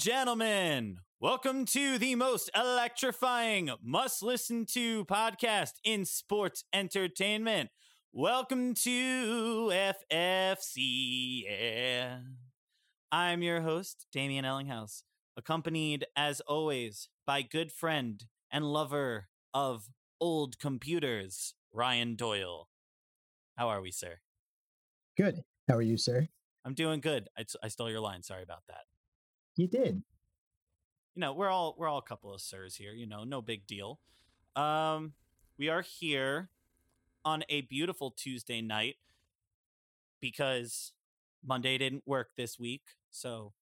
gentlemen, welcome to the most electrifying, must listen to podcast in sports entertainment. Welcome to FFC. I'm your host, Damian Ellinghaus, accompanied as always by good friend and lover of old computers, Ryan Doyle. How are we, sir? Good. How are you, sir? I'm doing good. I, I stole your line. Sorry about that. You did. You know, we're all we're all a couple of sirs here. You know, no big deal. Um, we are here on a beautiful Tuesday night because Monday didn't work this week. So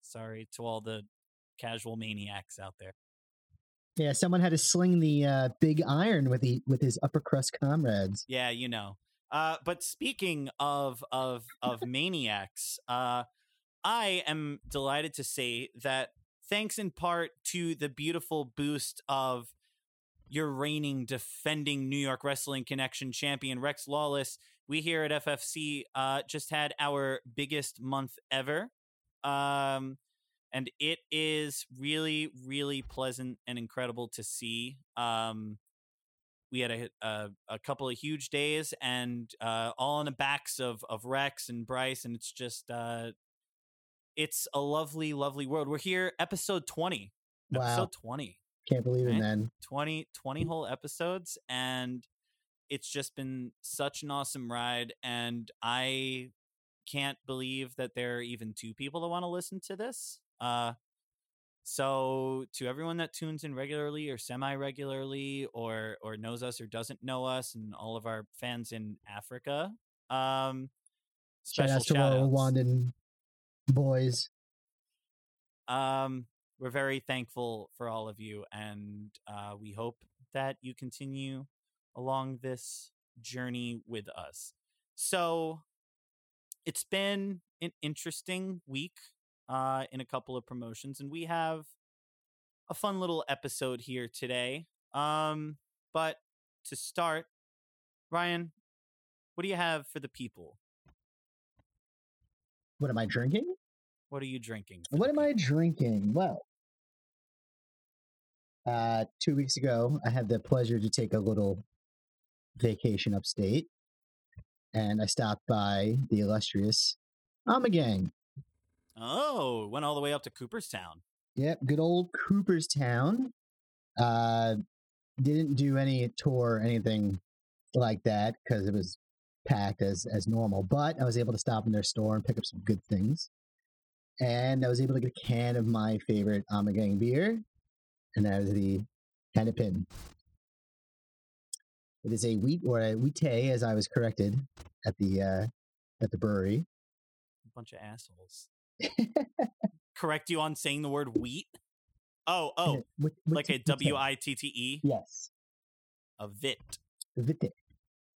sorry to all the casual maniacs out there. Yeah, someone had to sling the uh, big iron with the with his upper crust comrades. Yeah, you know. Uh, but speaking of of of maniacs, uh, I am delighted to say that thanks in part to the beautiful boost of your reigning, defending New York Wrestling Connection champion Rex Lawless, we here at FFC uh, just had our biggest month ever. Um, and it is really, really pleasant and incredible to see. Um, we had a, a, a couple of huge days, and uh, all on the backs of of Rex and Bryce, and it's just uh, it's a lovely, lovely world. We're here, episode twenty. Wow. Episode twenty. Can't believe it, Right? man. 20, 20 whole episodes and it's just been such an awesome ride and i can't believe that there are even two people that want to listen to this uh so to everyone that tunes in regularly or semi regularly or or knows us or doesn't know us and all of our fans in africa um Shout special to our. Rwandan boys. Um, we're very thankful for all of you, and uh, we hope that you continue along this journey with us. So, it's been an interesting week uh, in a couple of promotions, and we have a fun little episode here today. Um, but to start, Ryan, what do you have for the people? What am I drinking? What are you drinking? What am I drinking? Well, uh, two weeks ago, I had the pleasure to take a little vacation upstate, and I stopped by the illustrious Ommegang. Oh, went all the way up to Cooperstown. Yep, good old Cooperstown. Uh, didn't do any tour or anything like that because it was packed as as normal. But I was able to stop in their store and pick up some good things, and I was able to get a can of my favorite Ommegang beer, and that is the Hennepin. It is a wheat or a wheat as I was corrected at the uh, at the brewery. A bunch of assholes. Correct you on saying the word wheat. Oh, oh, Wit- like a W I T T E, Yes. a vit. Vite.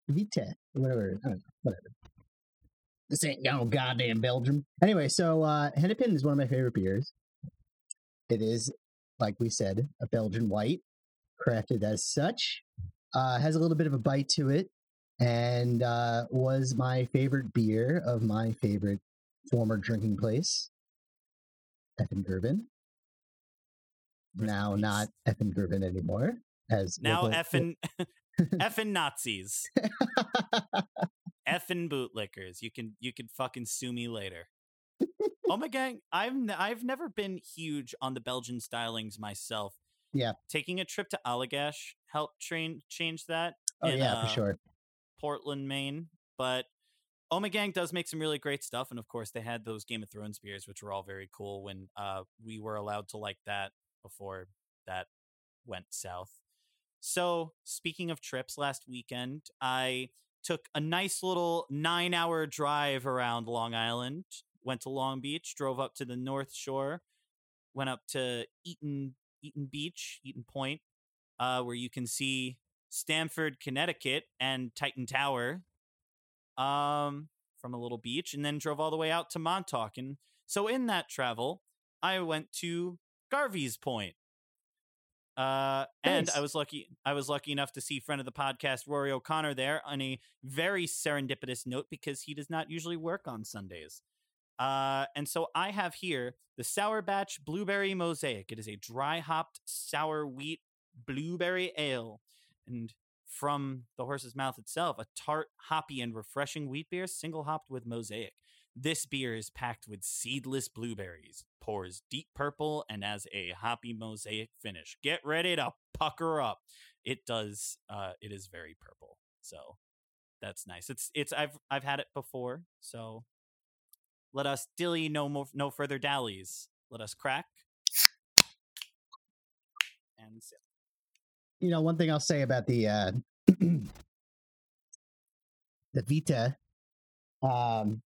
Vite. Whatever. I don't know. Whatever. This ain't no goddamn Belgium. Anyway, so uh Hennepin is one of my favorite beers. It is, like we said, a Belgian white, crafted as such. Uh has a little bit of a bite to it, and uh was my favorite beer of my favorite former drinking place, Effen Gerben. Now not Effen Gerben anymore. As Now effing, effing Nazis, effing bootlickers. You can you can fucking sue me later. oh my gang, I've n- I've never been huge on the Belgian stylings myself. Yeah. taking a trip to Allagash helped train change that. Oh in, yeah, uh, for sure. Portland, Maine. But Ommegang does make some really great stuff, and of course they had those Game of Thrones beers, which were all very cool when uh, we were allowed to like that before that went south. So speaking of trips, last weekend I took a nice little nine-hour drive around Long Island. Went to Long Beach, drove up to the North Shore, went up to Eaton Eaton Beach, Eaton Point, uh, where you can see Stamford, Connecticut, and Titan Tower um, from a little beach, and then drove all the way out to Montauk. And so in that travel, I went to Garvey's Point. Uh, and I was lucky. I was lucky enough to see friend of the podcast Rory O'Connor there on a very serendipitous note because he does not usually work on Sundays. Uh, and so I have here the Sour Batch Blueberry Mosaic. It is a dry hopped sour wheat blueberry ale. And from the horse's mouth itself, a tart, hoppy, and refreshing wheat beer, single hopped with Mosaic. This beer is packed with seedless blueberries, pours deep purple, and has a hoppy mosaic finish. Get ready to pucker up. It does. Uh, it is very purple, so that's nice. It's it's. I've I've had it before, so let us dilly no more no further dallies. Let us crack and sip. You know, one thing I'll say about the uh the Vita um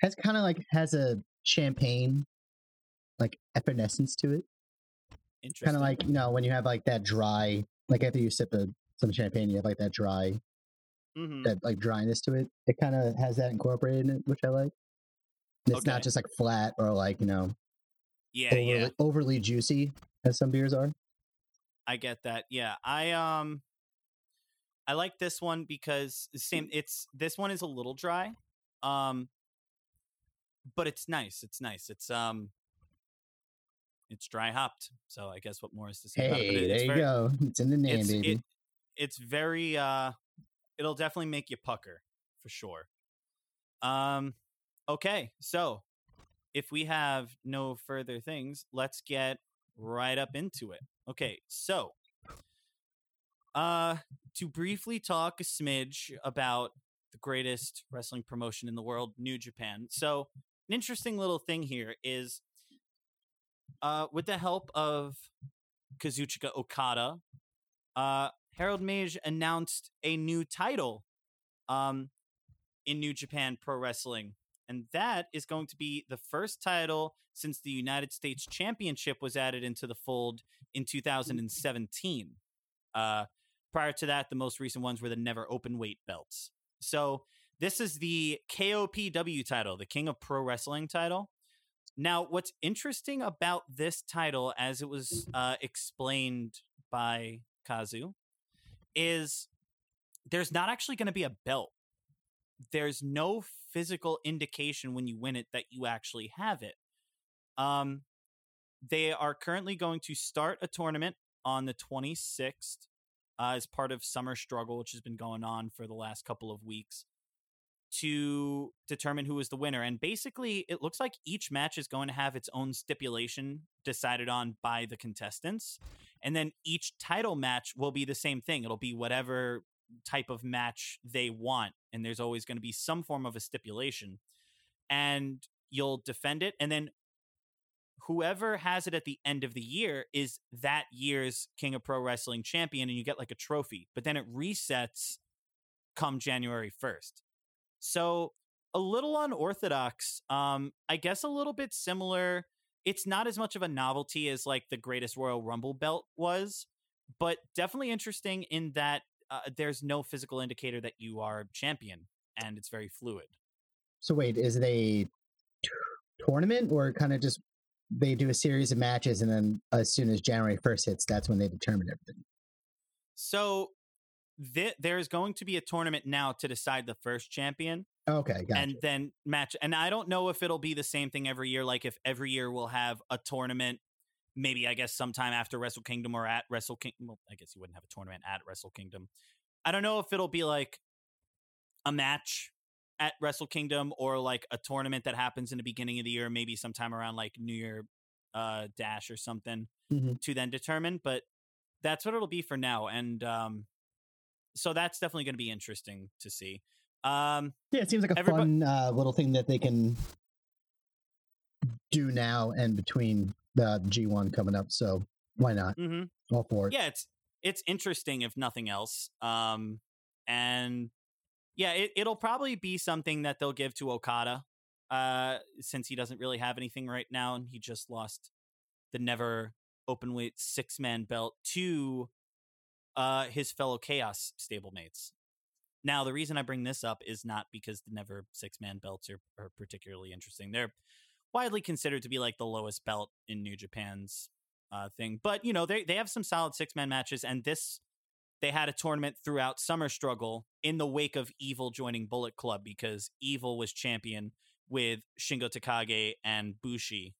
has kind of like has a champagne like effervescence to it. Interesting. Kind of like, you know, when you have like that dry like after you sip a, some champagne, you have like that dry Mhm. that like dryness to it. It kind of has that incorporated in it, which I like. And It's Okay. not just like flat or like, you know, Yeah, overly, yeah. overly juicy as some beers are. I get that. Yeah. I um I like this one because same it's this one is a little dry. Um but it's nice. It's nice. It's um it's dry hopped. So I guess what more is to say? Hey, it- there you very, go. It's in the name, it's, baby. it, it's very uh it'll definitely make you pucker for sure. Um okay, so if we have no further things, let's get right up into it. Okay, so uh to briefly talk a smidge about the greatest wrestling promotion in the world, New Japan. So, an interesting little thing here is uh with the help of Kazuchika Okada, uh Harold Meij announced a new title um in New Japan Pro Wrestling and that is going to be the first title since the United States Championship was added into the fold in 2017. Uh, prior to that, the most recent ones were the never open weight belts. So this is the KOPW title, the King of Pro Wrestling title. Now, what's interesting about this title, as it was uh, explained by Kazu, is there's not actually going to be a belt there's no physical indication when you win it that you actually have it. Um, they are currently going to start a tournament on the 26th uh, as part of Summer Struggle, which has been going on for the last couple of weeks to determine who is the winner. And basically, it looks like each match is going to have its own stipulation decided on by the contestants. And then each title match will be the same thing. It'll be whatever type of match they want and there's always going to be some form of a stipulation and you'll defend it and then whoever has it at the end of the year is that year's king of pro wrestling champion and you get like a trophy but then it resets come january 1st so a little unorthodox um i guess a little bit similar it's not as much of a novelty as like the greatest royal rumble belt was but definitely interesting in that uh, there's no physical indicator that you are champion and it's very fluid So wait, is it a tournament or kind of just they do a series of matches and then as soon as January first hits, that's when they determine everything? so th- there's going to be a tournament now to decide the first champion Okay, gotcha. and then match and i don't know if it'll be the same thing every year like if every year we'll have a tournament maybe i guess sometime after wrestle kingdom or at wrestle kingdom well i guess you wouldn't have a tournament at wrestle kingdom i don't know if it'll be like a match at wrestle kingdom or like a tournament that happens in the beginning of the year maybe sometime around like new year uh dash or something Mhm. to then determine but that's what it'll be for now and um so that's definitely going to be interesting to see um yeah, it seems like a everybo- fun uh, little thing that they can do now and between the G1 coming up. So why not? Mm-hmm. All for it. yeah it's it's interesting if nothing else um and yeah it, it'll probably be something that they'll give to okada uh since he doesn't really have anything right now and he just lost the never open weight six man belt to uh his fellow chaos stablemates now the reason i bring this up is not because the never six man belts are, are particularly interesting they're widely considered to be like the lowest belt in new japan's uh, thing. But you know, they they have some solid six man matches, and this they had a tournament throughout Summer Struggle in the wake of Evil joining Bullet Club because Evil was champion with Shingo Takagi and Bushi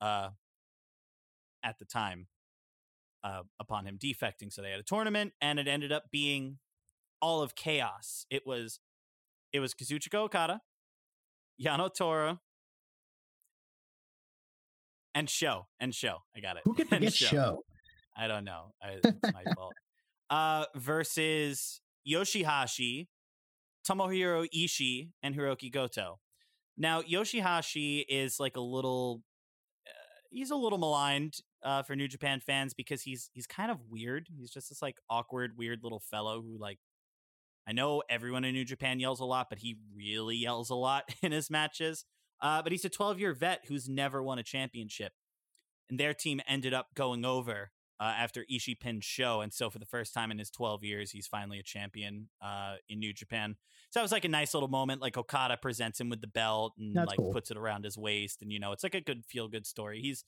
uh, at the time uh, upon him defecting. So they had a tournament, and it ended up being all of chaos. It was it was Kazuchika Okada, Yano Tora, and Show and Show. I got it. Who could forget show? I don't know. I, it's my fault. Uh, versus Yoshihashi, Tomohiro Ishii, and Hiroki Goto. Now Yoshihashi is like a little. Uh, he's a little maligned uh, for New Japan fans because he's he's kind of weird. He's just this like awkward, weird little fellow who like. I know everyone in New Japan yells a lot, but he really yells a lot in his matches. Uh, but he's a 12 year vet who's never won a championship. And their team ended up going over uh, after Ishii pinned Show. And so for the first time in his 12 years, he's finally a champion uh, in New Japan. So that was like a nice little moment. Like Okada presents him with the belt and That's like cool. puts it around his waist. And, you know, it's like a good feel good story. He's.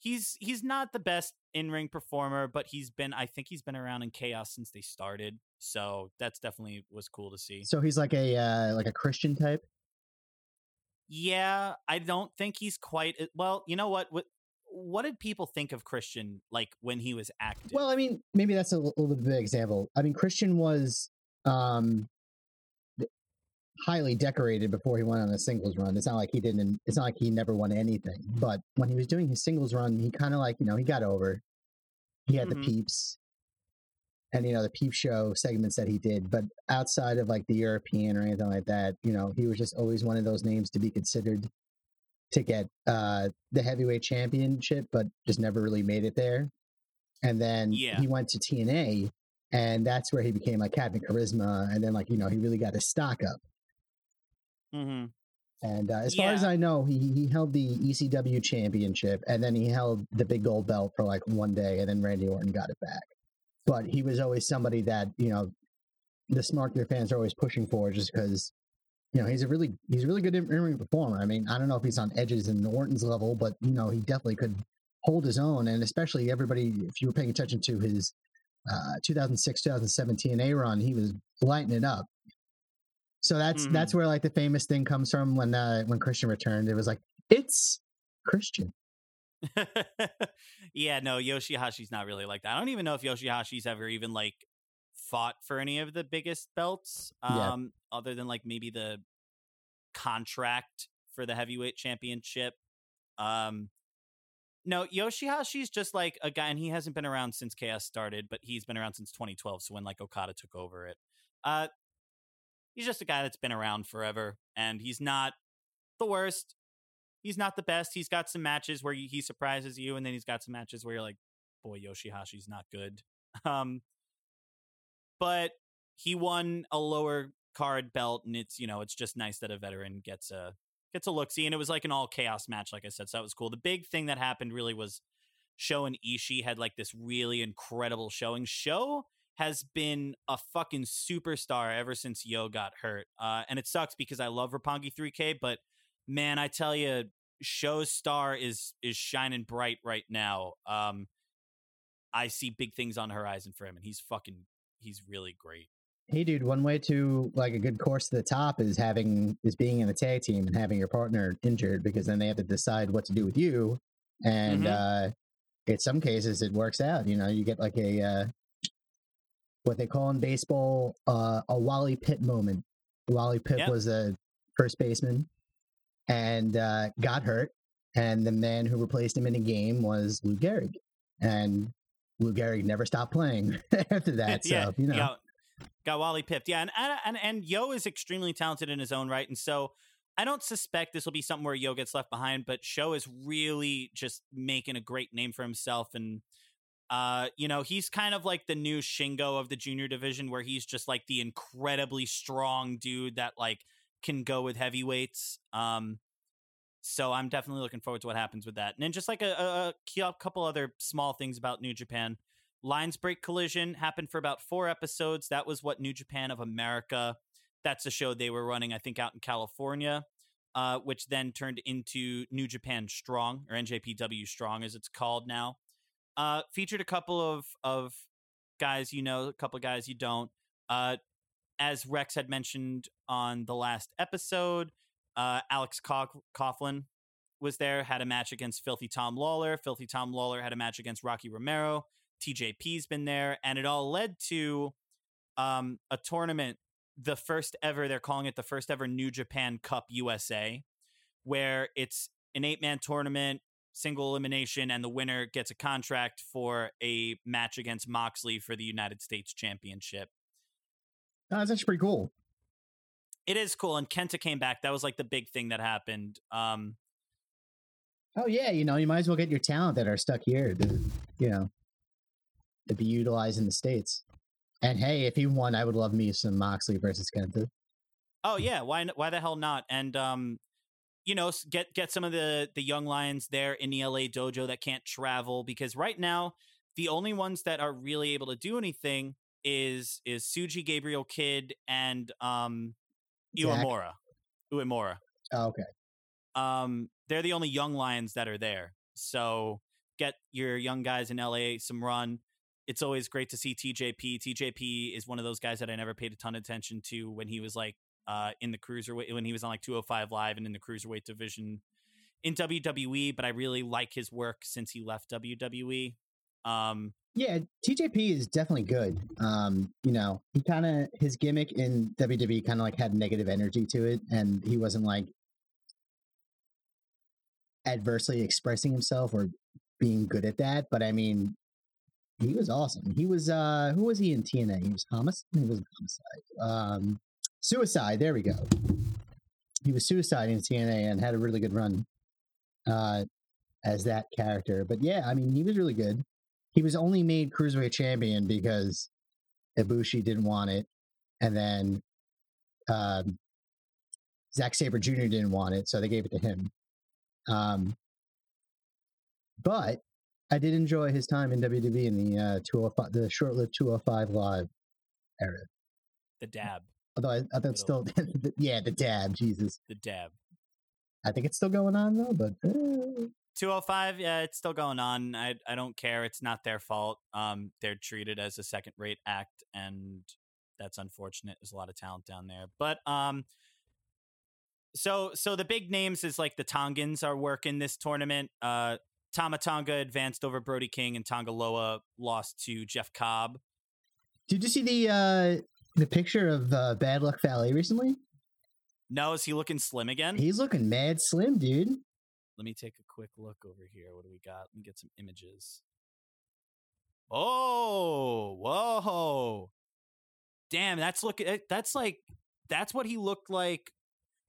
He's he's not the best in ring performer, but he's been I think he's been around in chaos since they started. So that's definitely was cool to see. So he's like a uh, like a Christian type. Yeah, I don't think he's quite well. You know what? What what did people think of Christian like when he was active? Well, I mean, maybe that's a little bit of an example. I mean, Christian was um highly decorated before he went on a singles run. It's not like he didn't. It's not like he never won anything. But when he was doing his singles run, he kind of like you know he got over. He had Mhm. the peeps, and you know the peep show segments that he did. But outside of like the European or anything like that, you know, he was just always one of those names to be considered to get uh the heavyweight championship, but just never really made it there. And then Yeah. he went to TNA, and that's where he became like Captain Charisma, and then like you know he really got his stock up. Hmm And uh, as far as I know, he he held the ECW championship, and then he held the big gold belt for like one day, and then Randy Orton got it back. But he was always somebody that you know the SmartGear fans are always pushing for, just because you know he's a really he's a really good in ring performer. I mean, I don't know if he's on edges in Orton's level, but you know he definitely could hold his own, and especially everybody if you were paying attention to his uh, 2006 2007 TNA run, he was lighting it up. So that's Mhm. that's where like the famous thing comes from when uh, when Christian returned. It was like it's Christian. yeah, no, Yoshihashi's not really like that. I don't even know if Yoshihashi's ever even like fought for any of the biggest belts, Yeah. um, other than like maybe the contract for the heavyweight championship. Um, no, Yoshihashi's just like a guy, and he hasn't been around since Chaos started, but he's been around since 2012. So when like Okada took over it, uh, he's just a guy that's been around forever, and he's not the worst. He's not the best. He's got some matches where he surprises you, and then he's got some matches where you're like, "Boy, Yoshihashi's not good." Um, but he won a lower card belt, and it's you know it's just nice that a veteran gets a gets a look see, and it was like an all chaos match, like I said, so that was cool. The big thing that happened really was Show and Ishii had like this really incredible showing. Show has been a fucking superstar ever since Yo got hurt, uh, and it sucks because I love Roppongi 3K, but man, I tell you, Show's star is is shining bright right now. Um, I see big things on the horizon for him, and he's fucking he's really great. Hey, dude, one way to like a good course to the top is having is being in a tag team and having your partner injured because then they have to decide what to do with you. And Mhm. uh in some cases it works out. You know, you get like a uh what they call in baseball uh a Wally Pipp moment. Wally Pipp Yep. was a first baseman and uh got hurt. And the man who replaced him in the game was Lou Gehrig. And Lou Gehrig never stopped playing after that. So, you know. got, got Wally pipped. Yeah, and, and and and Yo is extremely talented in his own right, and so I don't suspect this will be something where Yo gets left behind. But Show is really just making a great name for himself, and uh, you know he's kind of like the new Shingo of the junior division, where he's just like the incredibly strong dude that like can go with heavyweights. Um, so I'm definitely looking forward to what happens with that. And then just like a, a, a couple other small things about New Japan. Lion's Break Collision happened for about four episodes. That was what New Japan of America. That's a show they were running, I think, out in California, uh, which then turned into New Japan Strong or NJPW Strong, as it's called now. Uh, featured a couple of of guys you know, a couple of guys you don't. Uh, as Rex had mentioned on the last episode, Uh, Alex Coughlin was there, had a match against Filthy Tom Lawler. Filthy Tom Lawler had a match against Rocky Romero. TJP's been there, and it all led to um, a tournament, the first ever. They're calling it the first ever New Japan Cup USA, where it's an eight man tournament, single elimination, and the winner gets a contract for a match against Moxley for the United States Championship. Oh, that's actually pretty cool. It is cool, and Kenta came back. That was like the big thing that happened. Um, oh yeah, you know, you might as well get your talent that are stuck here to, you know, to be utilized in the states. And hey, if he won, I would love me some Moxley versus Kenta. Oh yeah, why why the hell not? And um, you know, get get some of the the young lions there in the LA dojo that can't travel because right now the only ones that are really able to do anything is is Suji Gabriel Kidd and um Uemura. Uemura. Oh, okay. Um they're the only young lions that are there. So get your young guys in LA some run. It's always great to see TJP. TJP is one of those guys that I never paid a ton of attention to when he was like uh, in the cruiserweight when he was on like 205 live and in the cruiserweight division in WWE, but I really like his work since he left WWE. Um, yeah, TJP is definitely good. Um, you know, he kind of his gimmick in WWE kind of like had negative energy to it, and he wasn't like adversely expressing himself or being good at that. But I mean, he was awesome. He was uh who was he in TNA? He was homicide. He was homicide. Um, Suicide. There we go. He was Suicide in TNA and had a really good run uh, as that character. But yeah, I mean, he was really good. He was only made cruiserweight champion because Ibushi didn't want it, and then um, Zack Sabre Jr. didn't want it, so they gave it to him. Um, but I did enjoy his time in WWE in the uh, 205, the short-lived 205 Live era. The dab. Although I, I think still, yeah, the dab, Jesus. The dab. I think it's still going on though, but. Uh... 205, yeah, it's still going on. I I don't care. It's not their fault. Um, they're treated as a second rate act, and that's unfortunate. There's a lot of talent down there, but um, so so the big names is like the Tongans are working this tournament. Uh, Tama Tonga advanced over Brody King, and Tanga Loa lost to Jeff Cobb. Did you see the uh the picture of uh, Bad Luck Fale recently? No, is he looking slim again? He's looking mad slim, dude. Let me take a quick look over here. What do we got? Let me get some images. Oh, whoa. Damn, that's look eh, that's like that's what he looked like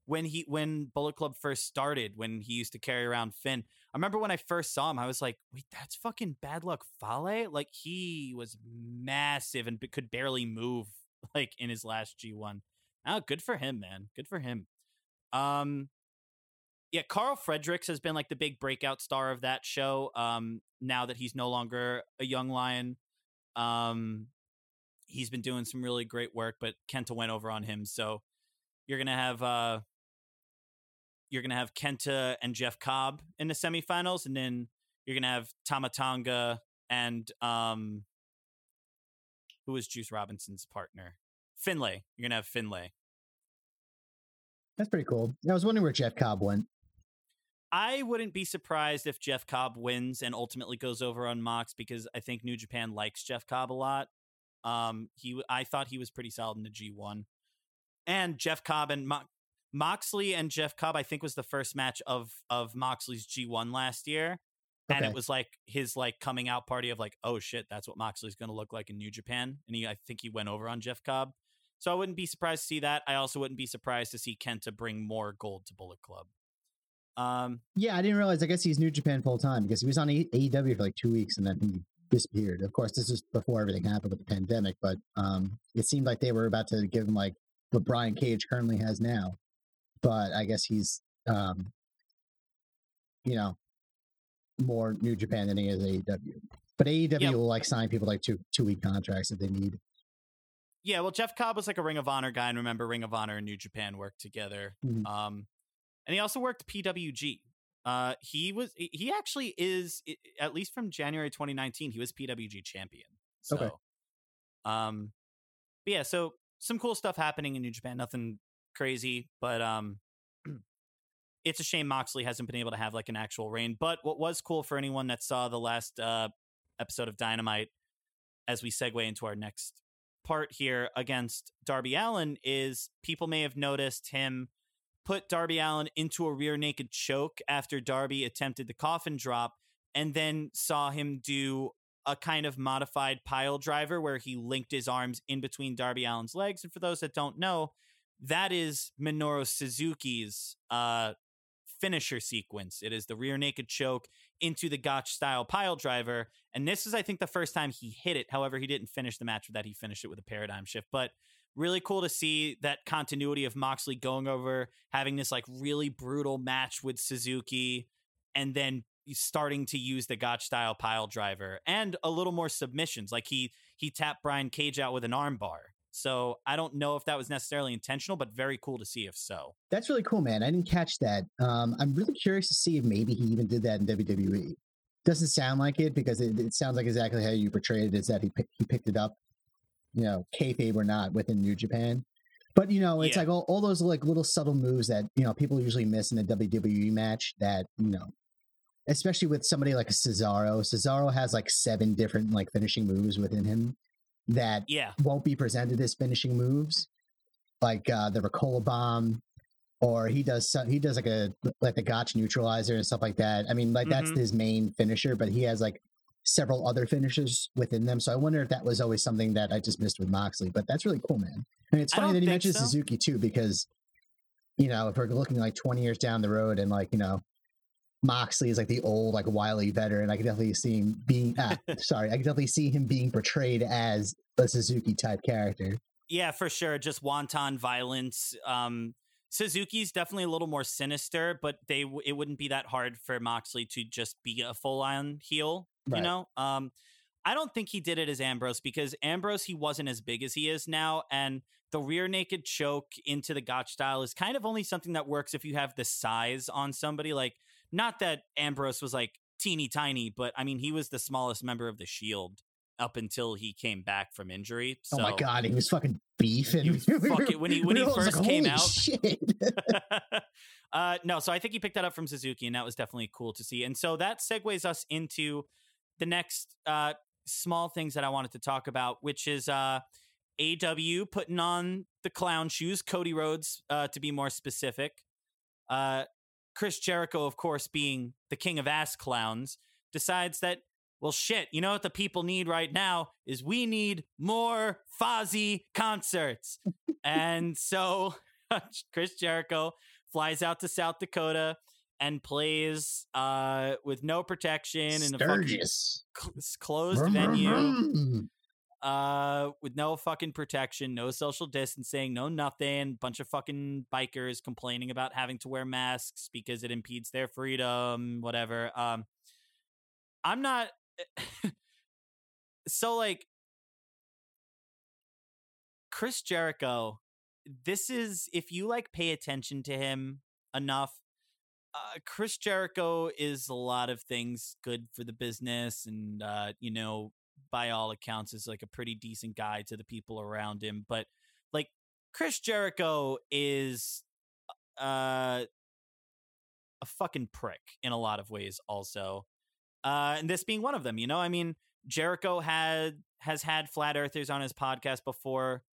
when he when Bullet Club first started, when he used to carry around Finn. I remember when I first saw him, I was like, wait, that's fucking bad luck Fale? Like he was massive and could barely move like in his last G1. Oh, good for him, man. Good for him. Um yeah, Karl Fredericks has been like the big breakout star of that show. Um now that he's no longer a young lion. Um he's been doing some really great work, but Kenta went over on him. So you're gonna have uh you're gonna have Kenta and Jeff Cobb in the semifinals, and then you're gonna have Tama Tonga and um who is Juice Robinson's partner? Finlay. You're gonna have Finlay. That's pretty cool. I was wondering where Jeff Cobb went. I wouldn't be surprised if Jeff Cobb wins and ultimately goes over on Mox because I think New Japan likes Jeff Cobb a lot. Um, he, I thought he was pretty solid in the G1, and Jeff Cobb and Mo- Moxley and Jeff Cobb, I think was the first match of of Moxley's G1 last year and it was like his like coming out party of like, oh shit, that's what Moxley's going to look like in New Japan, and he I think he went over on Jeff Cobb. So I wouldn't be surprised to see that. I also wouldn't be surprised to see Kenta bring more gold to Bullet Club. Um, yeah, I didn't realize. I guess he's New Japan full time because he was on AEW for like two weeks and then he disappeared. Of course, this is before everything happened with the pandemic, but um, it seemed like they were about to give him like what Brian Cage currently has now. But I guess he's, um, you know, more New Japan than he is AEW. But AEW yep. will like sign people like two two week contracts if they need. Yeah, well, Jeff Cobb was like a Ring of Honor guy, and remember, Ring of Honor and New Japan worked together. Mm-hmm. Um, and he also worked PWG. Uh, he was he actually is at least from January 2019. He was PWG champion. So, okay. um, but yeah, so some cool stuff happening in New Japan. Nothing crazy, but um, it's a shame Moxley hasn't been able to have like an actual reign. But what was cool for anyone that saw the last uh, episode of Dynamite, as we segue into our next part here against Darby Allin, is people may have noticed him put Darby Allin into a rear naked choke after Darby attempted the coffin drop, and then saw him do a kind of modified pile driver where he linked his arms in between Darby Allin's legs. And for those that don't know, that is Minoru Suzuki's uh, finisher sequence. It is the rear naked choke into the Gotch style pile driver. And this is, I think, the first time he hit it. However, he didn't finish the match with that. He finished it with a paradigm shift. But really cool to see that continuity of Moxley going over, having this like really brutal match with Suzuki, and then starting to use the Gotch style pile driver and a little more submissions. Like he he tapped Brian Cage out with an armbar. So I don't know if that was necessarily intentional, but very cool to see if so. That's really cool, man. I didn't catch that. Um, I'm really curious to see if maybe he even did that in WWE. Doesn't sound like it because it, it sounds like exactly how you portrayed it is that he he picked it up, you know, kayfabe or not within New Japan. But you know, it's Yeah. like all, all those like little subtle moves that you know people usually miss in a WWE match. That you know, especially with somebody like Cesaro. Cesaro has like seven different like finishing moves within him that Yeah. won't be presented as finishing moves, like uh, the Ricola bomb, or he does some, he does like a like the Gotch neutralizer and stuff like that. I mean, like that's Mhm. his main finisher, but he has like several other finishers within them. So I wonder if that was always something that I just missed with Moxley. But that's really cool, man. I mean, it's funny that he mentions so. Suzuki too, because you know if we're looking like twenty years down the road and like you know. Moxley is like the old, like wily veteran. I can definitely see him being. Ah, sorry, I can definitely see him being portrayed as a Suzuki type character. Yeah, for sure. Just wanton violence. Um, Suzuki's definitely a little more sinister, but they it wouldn't be that hard for Moxley to just be a full on heel. You Right. know, um, I don't think he did it as Ambrose because Ambrose he wasn't as big as he is now, and the rear naked choke into the Gotch style is kind of only something that works if you have the size on somebody. Like, not that Ambrose was like teeny tiny, but I mean he was the smallest member of the Shield up until he came back from injury. So. oh my god, he was fucking beefing. He was fucking- when he- when he was like, first came "Holy out." uh, no, so I think he picked that up from Suzuki, and that was definitely cool to see. And so that segues us into the next uh, small things that I wanted to talk about, which is uh, AW putting on the clown shoes, Cody Rhodes, uh, to be more specific. Chris Jericho, of course, being the king of ass clowns, decides that, well, shit, you know what the people need right now is we need more Fozzy concerts. and so Chris Jericho flies out to South Dakota and plays uh, with no protection in a fucking cl- closed venue uh with no fucking protection no social distancing no nothing bunch of fucking bikers complaining about having to wear masks because it impedes their freedom whatever um i'm not so like chris jericho this is if you like pay attention to him enough uh, Chris Jericho is a lot of things good for the business, and uh, you know, by all accounts, is like a pretty decent guy to the people around him. But like Chris Jericho is uh, a fucking prick in a lot of ways, also, uh, and this being one of them. You know, I mean, Jericho had has had flat earthers on his podcast before,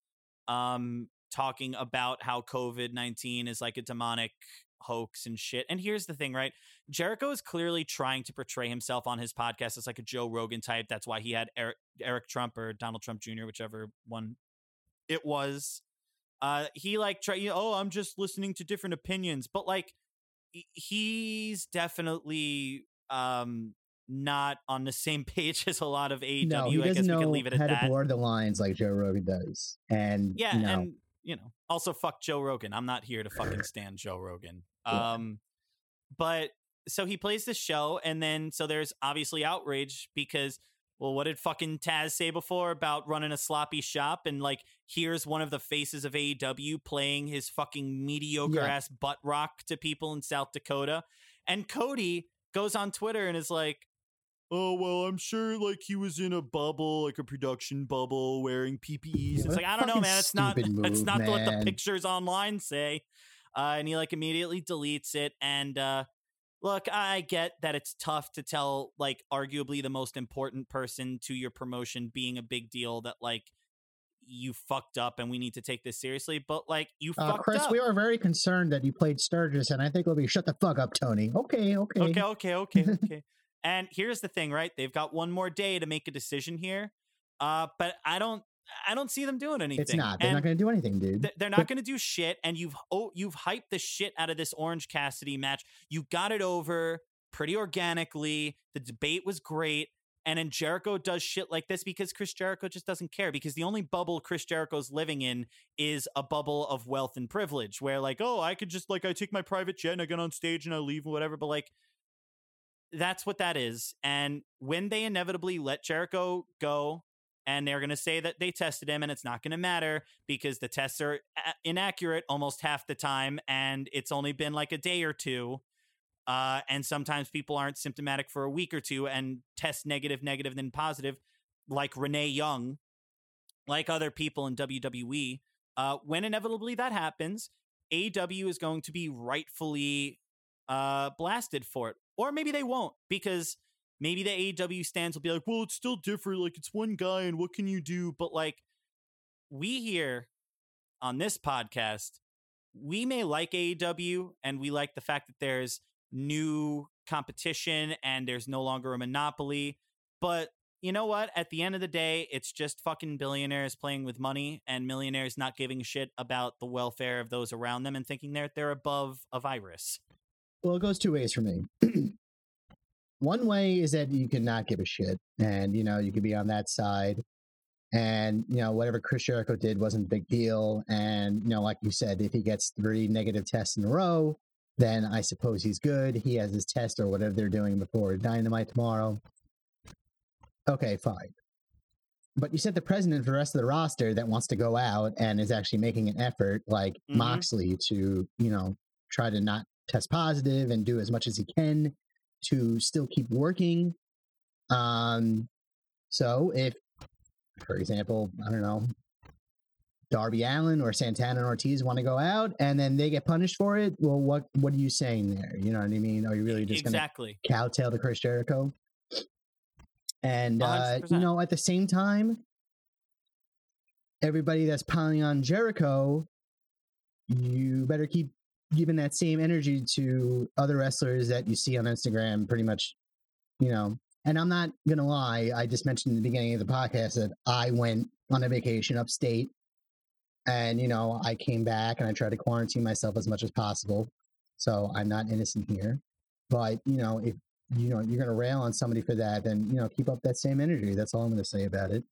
um, talking about how COVID nineteen is like a demonic hoax and shit. And here's the thing, right? Jericho is clearly trying to portray himself on his podcast as like a Joe Rogan type. That's why he had Eric, Eric Trump or Donald Trump Jr., whichever one it was. Uh, he like try, you know, oh, I'm just listening to different opinions, but like he's definitely um not on the same page as a lot of AEW. no, he I guess we can leave it at to that. blur the lines like Joe Rogan does. And Yeah, know, and you know, also fuck Joe Rogan. I'm not here to fucking stand Joe Rogan. Yeah. Um, but so he plays the show, and then so there's obviously outrage because, well, what did fucking Taz say before about running a sloppy shop? And like, here's one of the faces of AEW playing his fucking mediocre Yeah. ass butt rock to people in South Dakota, and Cody goes on Twitter and is like. Oh well, I'm sure like he was in a bubble, like a production bubble, wearing PPEs. Yeah, it's like I don't know, man. It's not. stupid It's move, not what the pictures online say. Uh, and he like immediately deletes it. And uh, look, I get that it's tough to tell like arguably the most important person to your promotion being a big deal that like you fucked up and we need to take this seriously. But like you Uh, fucked Chris, up. we were very concerned that you played Sturgis, and I think we'll be shut the fuck up, Tony. Okay, okay. Okay, okay, okay, okay. and here's the thing, right? They've got one more day to make a decision here. Uh, but I don't I don't see them doing anything. It's not. They're And not going to do anything, dude. th- they're not going to do shit and you've oh you've hyped the shit out of this Orange Cassidy match. You got it over pretty organically. The debate was great. And then Jericho does shit like this because Chris Jericho just doesn't care. Because the only bubble Chris Jericho's living in is a bubble of wealth and privilege, where like, oh, I could just like I take my private jet and I get on stage and I leave and whatever. But like, that's what that is. And when they inevitably let Jericho go, and they're going to say that they tested him, and it's not going to matter because the tests are inaccurate almost half the time, and it's only been like a day or two. Uh, and sometimes people aren't symptomatic for a week or two and test negative, negative, then positive, like Renee Young, like other people in WWE. Uh, when inevitably that happens, aw is going to be rightfully uh, blasted for it. Or maybe they won't because maybe the AEW stands will be like, well, it's still different. Like, it's one guy, and what can you do? But, like, we here on this podcast, we may like AEW and we like the fact that there's new competition and there's no longer a monopoly. But you know what? At the end of the day, it's just fucking billionaires playing with money and millionaires not giving shit about the welfare of those around them and thinking they're they're above a virus. Well, it goes two ways for me. One way is that you can not give a shit, and you know you could be on that side, and you know whatever Chris Jericho did wasn't a big deal, and you know like you said, if he gets three negative tests in a row, then I suppose he's good. He has his test or whatever they're doing before Dynamite tomorrow. Okay, fine. But you said the president for the rest of the roster that wants to go out and is actually making an effort, like Mhm. Moxley, to you know try to not test positive and do as much as he can to still keep working. Um, so if, for example, I don't know, Darby Allin or Santana and Ortiz want to go out and then they get punished for it, well, what what are you saying there? You know what I mean? Are you really just going to exactly. cowtail to Chris Jericho? And uh, you know, at the same time, everybody that's piling on Jericho, you better keep giving that same energy to other wrestlers that you see on Instagram, pretty much, you know. And I'm not gonna lie, I just mentioned in the beginning of the podcast that I went on a vacation upstate, and you know, I came back and I tried to quarantine myself as much as possible, so I'm not innocent here. But you know, if you know you're gonna rail on somebody for that, then you know, keep up that same energy. That's all I'm gonna say about it.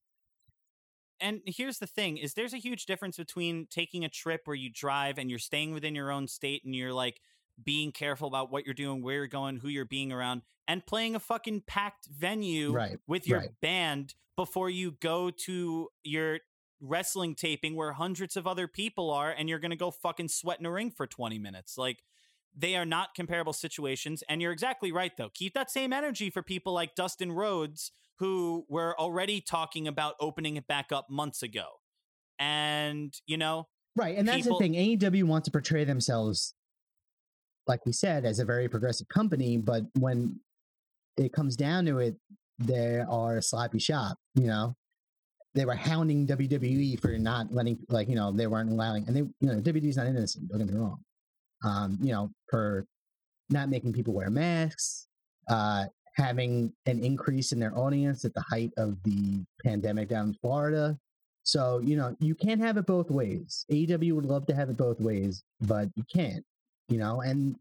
And here's the thing is there's a huge difference between taking a trip where you drive and you're staying within your own state and you're like being careful about what you're doing where you're going who you're being around and playing a fucking packed venue Right, with your right. band before you go to your wrestling taping where hundreds of other people are and you're going to go fucking sweat in a ring for 20 minutes like they are not comparable situations and you're exactly right though keep that same energy for people like dustin rhodes who were already talking about opening it back up months ago and you know Right, and that's people- the thing. AEW wants to portray themselves, like we said, as a very progressive company, but when it comes down to it, they are a sloppy shop. You know, they were hounding WWE for not letting, like, you know, they weren't allowing, and they, you know, WWE's not innocent. Don't get me wrong. Um, you know, for not making people wear masks, uh, having an increase in their audience at the height of the pandemic down in Florida. So, you know, you can't have it both ways. AEW would love to have it both ways, but you can't, you know, and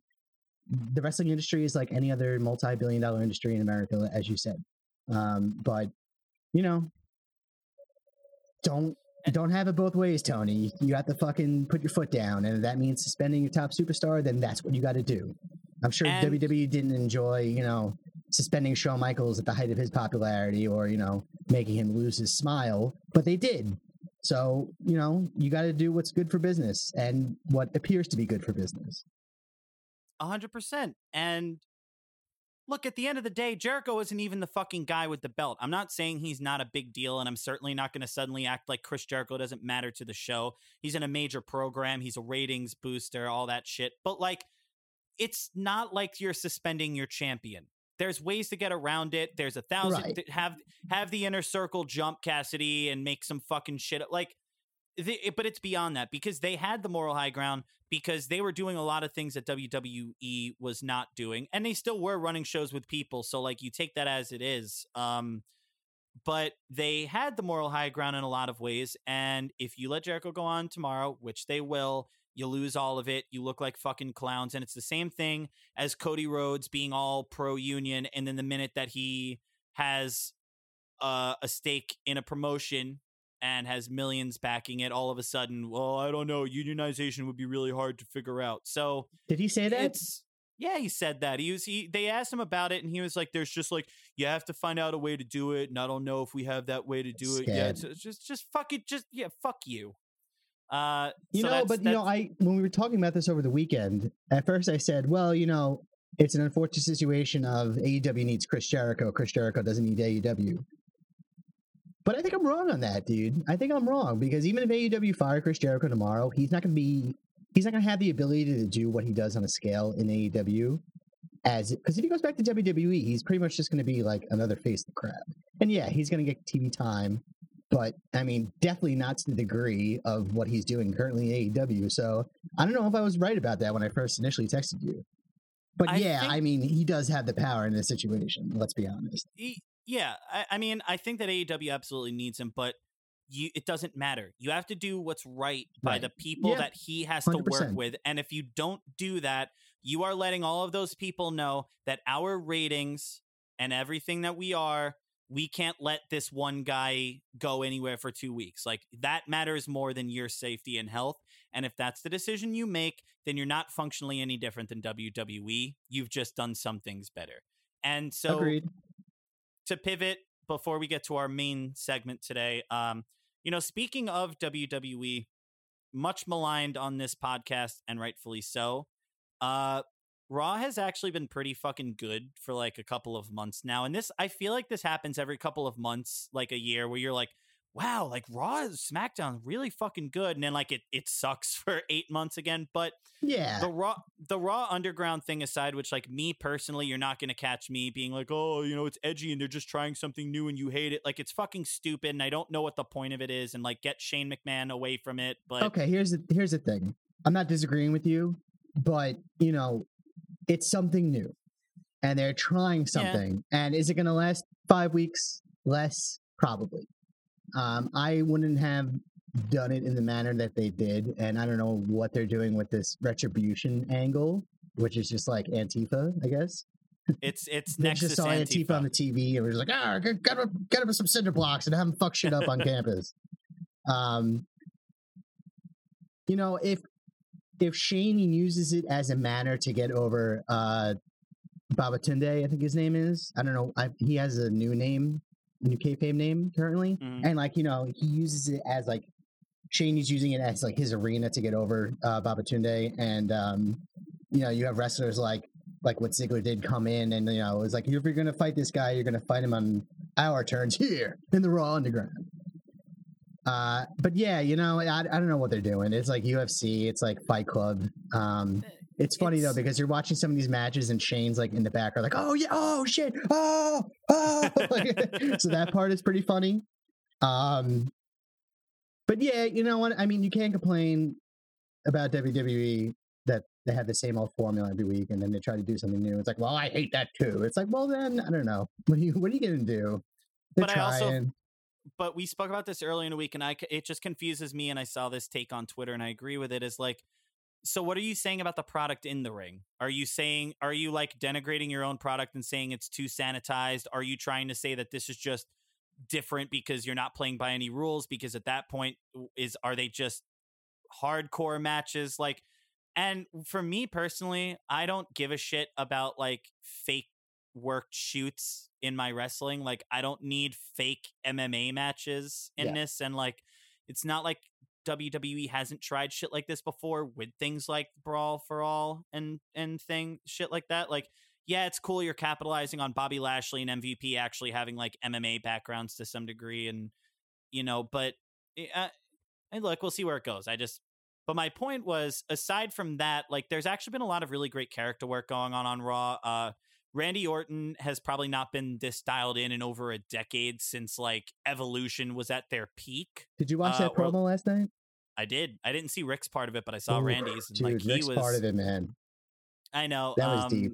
the wrestling industry is like any other multi billion dollar industry in America, as you said. Um, but, you know, don't. Don't have it both ways, Tony. You have to fucking put your foot down, and if that means suspending your top superstar, then that's what you got to do. I'm sure And- WWE didn't enjoy, you know, suspending Shawn Michaels at the height of his popularity, or you know, making him lose his smile, but they did. So, you know, you got to do what's good for business and what appears to be good for business. A hundred percent. And look, at the end of the day, Jericho isn't even the fucking guy with the belt. I'm not saying he's not a big deal, and I'm certainly not going to suddenly act like Chris Jericho doesn't matter to the show. He's in a major program, he's a ratings booster, all that shit. But like, it's not like you're suspending your champion. There's ways to get around it. There's a thousand Right. have have the inner circle jump Cassidy and make some fucking shit like the, it- but it's beyond that because they had the moral high ground because they were doing a lot of things that WWE was not doing and they still were running shows with people so like you take that as it is um but they had the moral high ground in a lot of ways and if you let Jericho go on tomorrow which they will you lose all of it you look like fucking clowns and it's the same thing as Cody Rhodes being all pro union and then the minute that he has uh, a stake in a promotion and has millions backing it all of a sudden well i don't know unionization would be really hard to figure out so Did he say that? yeah he said that he was he they asked him about it and he was like there's just like you have to find out a way to do it and i don't know if we have that way to do it yet so just just fuck it just yeah fuck you uh You so know, that's- but you know, I when we were talking about this over the weekend, at first I said, well, you know, it's an unfortunate situation of AEW needs Chris Jericho. Chris Jericho doesn't need AEW. But I think I'm wrong on that, dude. I think I'm wrong because even if AEW fire Chris Jericho tomorrow, he's not going to be he's not going to have the ability to do what he does on a scale in AEW as because if he goes back to WWE, he's pretty much just going to be like another face of the crowd. And yeah, he's going to get TV time, but I mean, definitely not to the degree of what he's doing currently in AEW. So I don't know if I was right about that when I first initially texted you. But I yeah, I mean, he does have the power in this situation. Let's be honest. E- yeah, I, I mean, I think that AEW absolutely needs him, but you it doesn't matter. You have to do what's right, by Right. the people Yeah, that he has to work with, and if you don't do that, you are letting all of those people know that our ratings and everything that we are, we can't let this one guy go anywhere for two weeks. Like that matters more than your safety and health. And if that's the decision you make, then you're not functionally any different than WWE. You've just done some things better. And so Agreed. To pivot before we get to our main segment today, um, you know, speaking of WWE, much maligned on this podcast and rightfully so. Uh, Raw has actually been pretty fucking good for like a couple of months now, and this I feel like this happens every couple of months, like a year, where you're like, wow, like Raw SmackDown really fucking good, and then like it it sucks for eight months again, but Yeah. the raw the raw underground thing aside which like me personally you're not going to catch me being like oh you know it's edgy and they're just trying something new and you hate it like it's fucking stupid and i don't know what the point of it is and like get shane mcmahon away from it but okay, here's the here's the thing. I'm not disagreeing with you, but you know, it's something new. And they're trying something. And is it gonna last five weeks? Less? Probably. Um, I wouldn't have done it in the manner that they did, and I don't know what they're doing with this retribution angle, which is just like Antifa, I guess. it's it's next just to saw Antifa. on the TV and we're just like, ah, get, get, him, get him some cinder blocks and have them fuck shit up on campus. Um, you know, if if Shane uses it as a manner to get over uh, Babatunde, I think his name is. I don't know. I, he has a new name, new kayfabe name currently, Mhm. and like you know, he uses it as like Shane is using it as like his arena to get over uh, Babatunde, and um, you know, you have wrestlers like like what Ziggler did come in and you know it was like if you're gonna fight this guy, you're gonna fight him on our terms here in the Raw Underground. Uh, but yeah, you know, I, I don't know what they're doing. It's like UFC, it's like Fight Club. Um, it's funny though because you're watching some of these matches and Shane's like in the background, like, oh yeah, oh shit, oh, oh. so that part is pretty funny. Um, but yeah, you know what? I mean, you can't complain about WWE that they have the same old formula every week, and then they try to do something new. It's like, well, I hate that too. It's like, well, then I don't know. What are you What are you gonna do? They're But I also- but we spoke about this earlier in the week and I it just confuses me and i saw this take on twitter and i agree with it is like so what are you saying about the product in the ring? Are you saying are you like denigrating your own product and saying it's too sanitized? Are you trying to say that this is just different because you're not playing by any rules? Because at that point is are they just hardcore matches? Like and for me personally i don't give a shit about like fake worked shoots in my wrestling. Like i don't need fake mma matches in Yeah. this and like it's not like WWE hasn't tried shit like this before with things like Brawl for All and and thing shit like that. Like, yeah, it's cool you're capitalizing on Bobby Lashley and MVP actually having like MMA backgrounds to some degree, and you know, but uh, and look, we'll see where it goes. I just, but my point was, aside from that, like, there's actually been a lot of really great character work going on on Raw. Uh, Randy Orton has probably not been this dialed in in over a decade since like Evolution was at their peak. Did you watch Uh, that promo or- last night? I did. I didn't see Rick's part of it, but I saw Ooh, Randy's. And, Dude, like he Rick's was part of it, man. I know That was um, deep.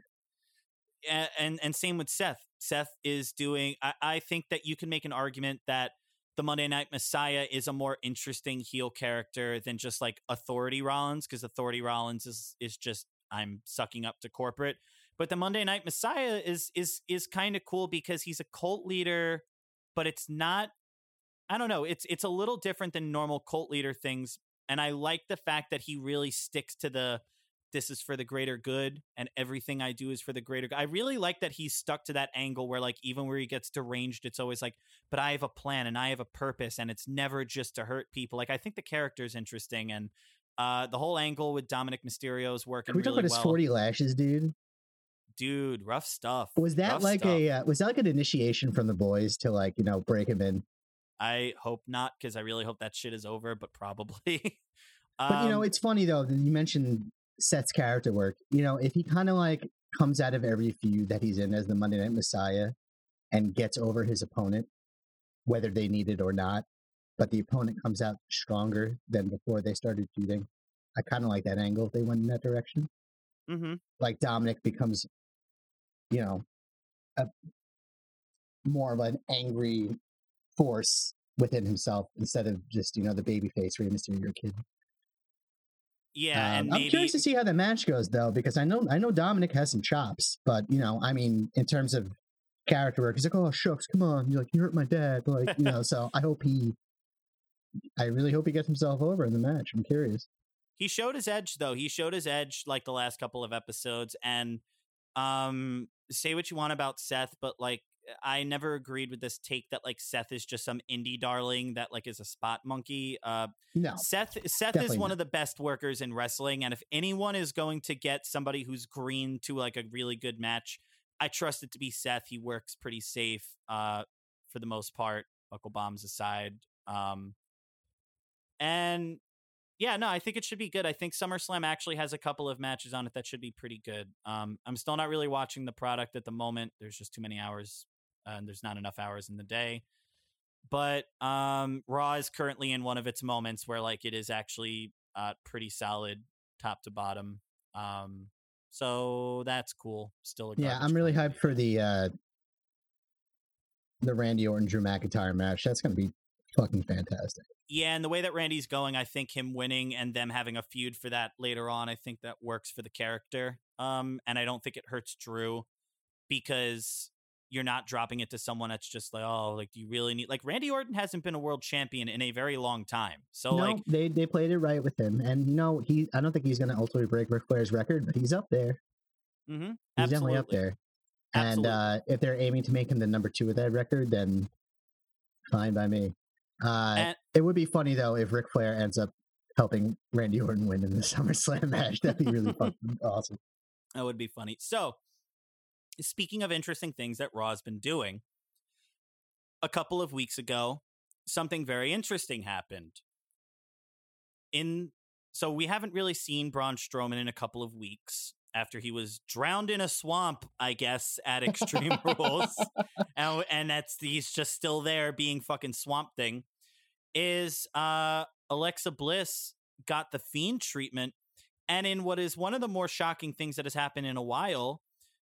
a- and and same with Seth. Seth is doing. I, I think that you can make an argument that the Monday Night Messiah is a more interesting heel character than just like Authority Rollins, because Authority Rollins is is just I'm sucking up to corporate. But the Monday Night Messiah is is is kind of cool because he's a cult leader, but it's not. I don't know. It's it's a little different than normal cult leader things, and I like the fact that he really sticks to the this is for the greater good and everything I do is for the greater good. I really like that he's stuck to that angle where like even where he gets deranged it's always like but I have a plan and I have a purpose and it's never just to hurt people. Like I think the character is interesting and uh the whole angle with Dominic Mysterio is working Can we talk really about his well. forty lashes, dude? Dude, rough stuff. Was that Rough like stuff. a uh, was that like an initiation from the boys to like you know break him in? I hope not because I really hope that shit is over, but probably. But you know, Um, it's funny though that you mentioned Seth's character work. You know, if he kind of like comes out of every feud that he's in as the Monday Night Messiah and gets over his opponent, whether they need it or not, but the opponent comes out stronger than before they started feuding. I kind of like that angle if they went in that direction. mhm. Like Dominic becomes, you know, a more of an angry force within himself instead of just you know the baby face Rey Mysterio kid. Yeah, Um, and I'm curious to see how the match goes though, because I know I know Dominic has some chops, but you know, I mean, in terms of character work, he's like, "Oh shucks, come on," you're like, "You hurt my dad," like you know. so I hope he, I really hope he gets himself over in the match. I'm curious. he showed his edge though he showed his edge like the last couple of episodes and um say what you want about seth but like i never agreed with this take that like seth is just some indie darling that like is a spot monkey uh No, seth seth is one not. of the best workers in wrestling and if anyone is going to get somebody who's green to like a really good match i trust it to be seth he works pretty safe uh for the most part buckle bombs aside um and yeah, no, I think it should be good. I think SummerSlam actually has a couple of matches on it that should be pretty good. Um, I'm still not really watching the product at the moment. There's just too many hours, and there's not enough hours in the day. But um, Raw is currently in one of its moments where like it is actually uh, pretty solid, top to bottom. Um, so that's cool. Still, a yeah, I'm really hyped for the uh the Randy Orton Drew McIntyre match. That's gonna be fucking fantastic. Yeah, and the way that Randy's going, I think him winning and them having a feud for that later on, I think that works for the character. Um, and I don't think it hurts Drew because you're not dropping it to someone that's just like, oh, like do you really need like Randy Orton hasn't been a world champion in a very long time. So no, like they they played it right with him, and know he. I don't think he's gonna ultimately break Ric Flair's record, but he's up there. mhm, He's definitely up absolutely. there. And uh, if they're aiming to make him the number two of that record, then fine by me. Uh, And- it would be funny though if Ric Flair ends up helping Randy Orton win in the SummerSlam match. That'd be really fucking awesome. That would be funny. So, speaking of interesting things that Raw's been doing, a couple of weeks ago, something very interesting happened. In so we haven't really seen Braun Strowman in a couple of weeks after he was drowned in a swamp, I guess, at Extreme Rules, and, and that's he's just still there being fucking Swamp Thing. Is uh Alexa Bliss got the Fiend treatment and in what is one of the more shocking things that has happened in a while,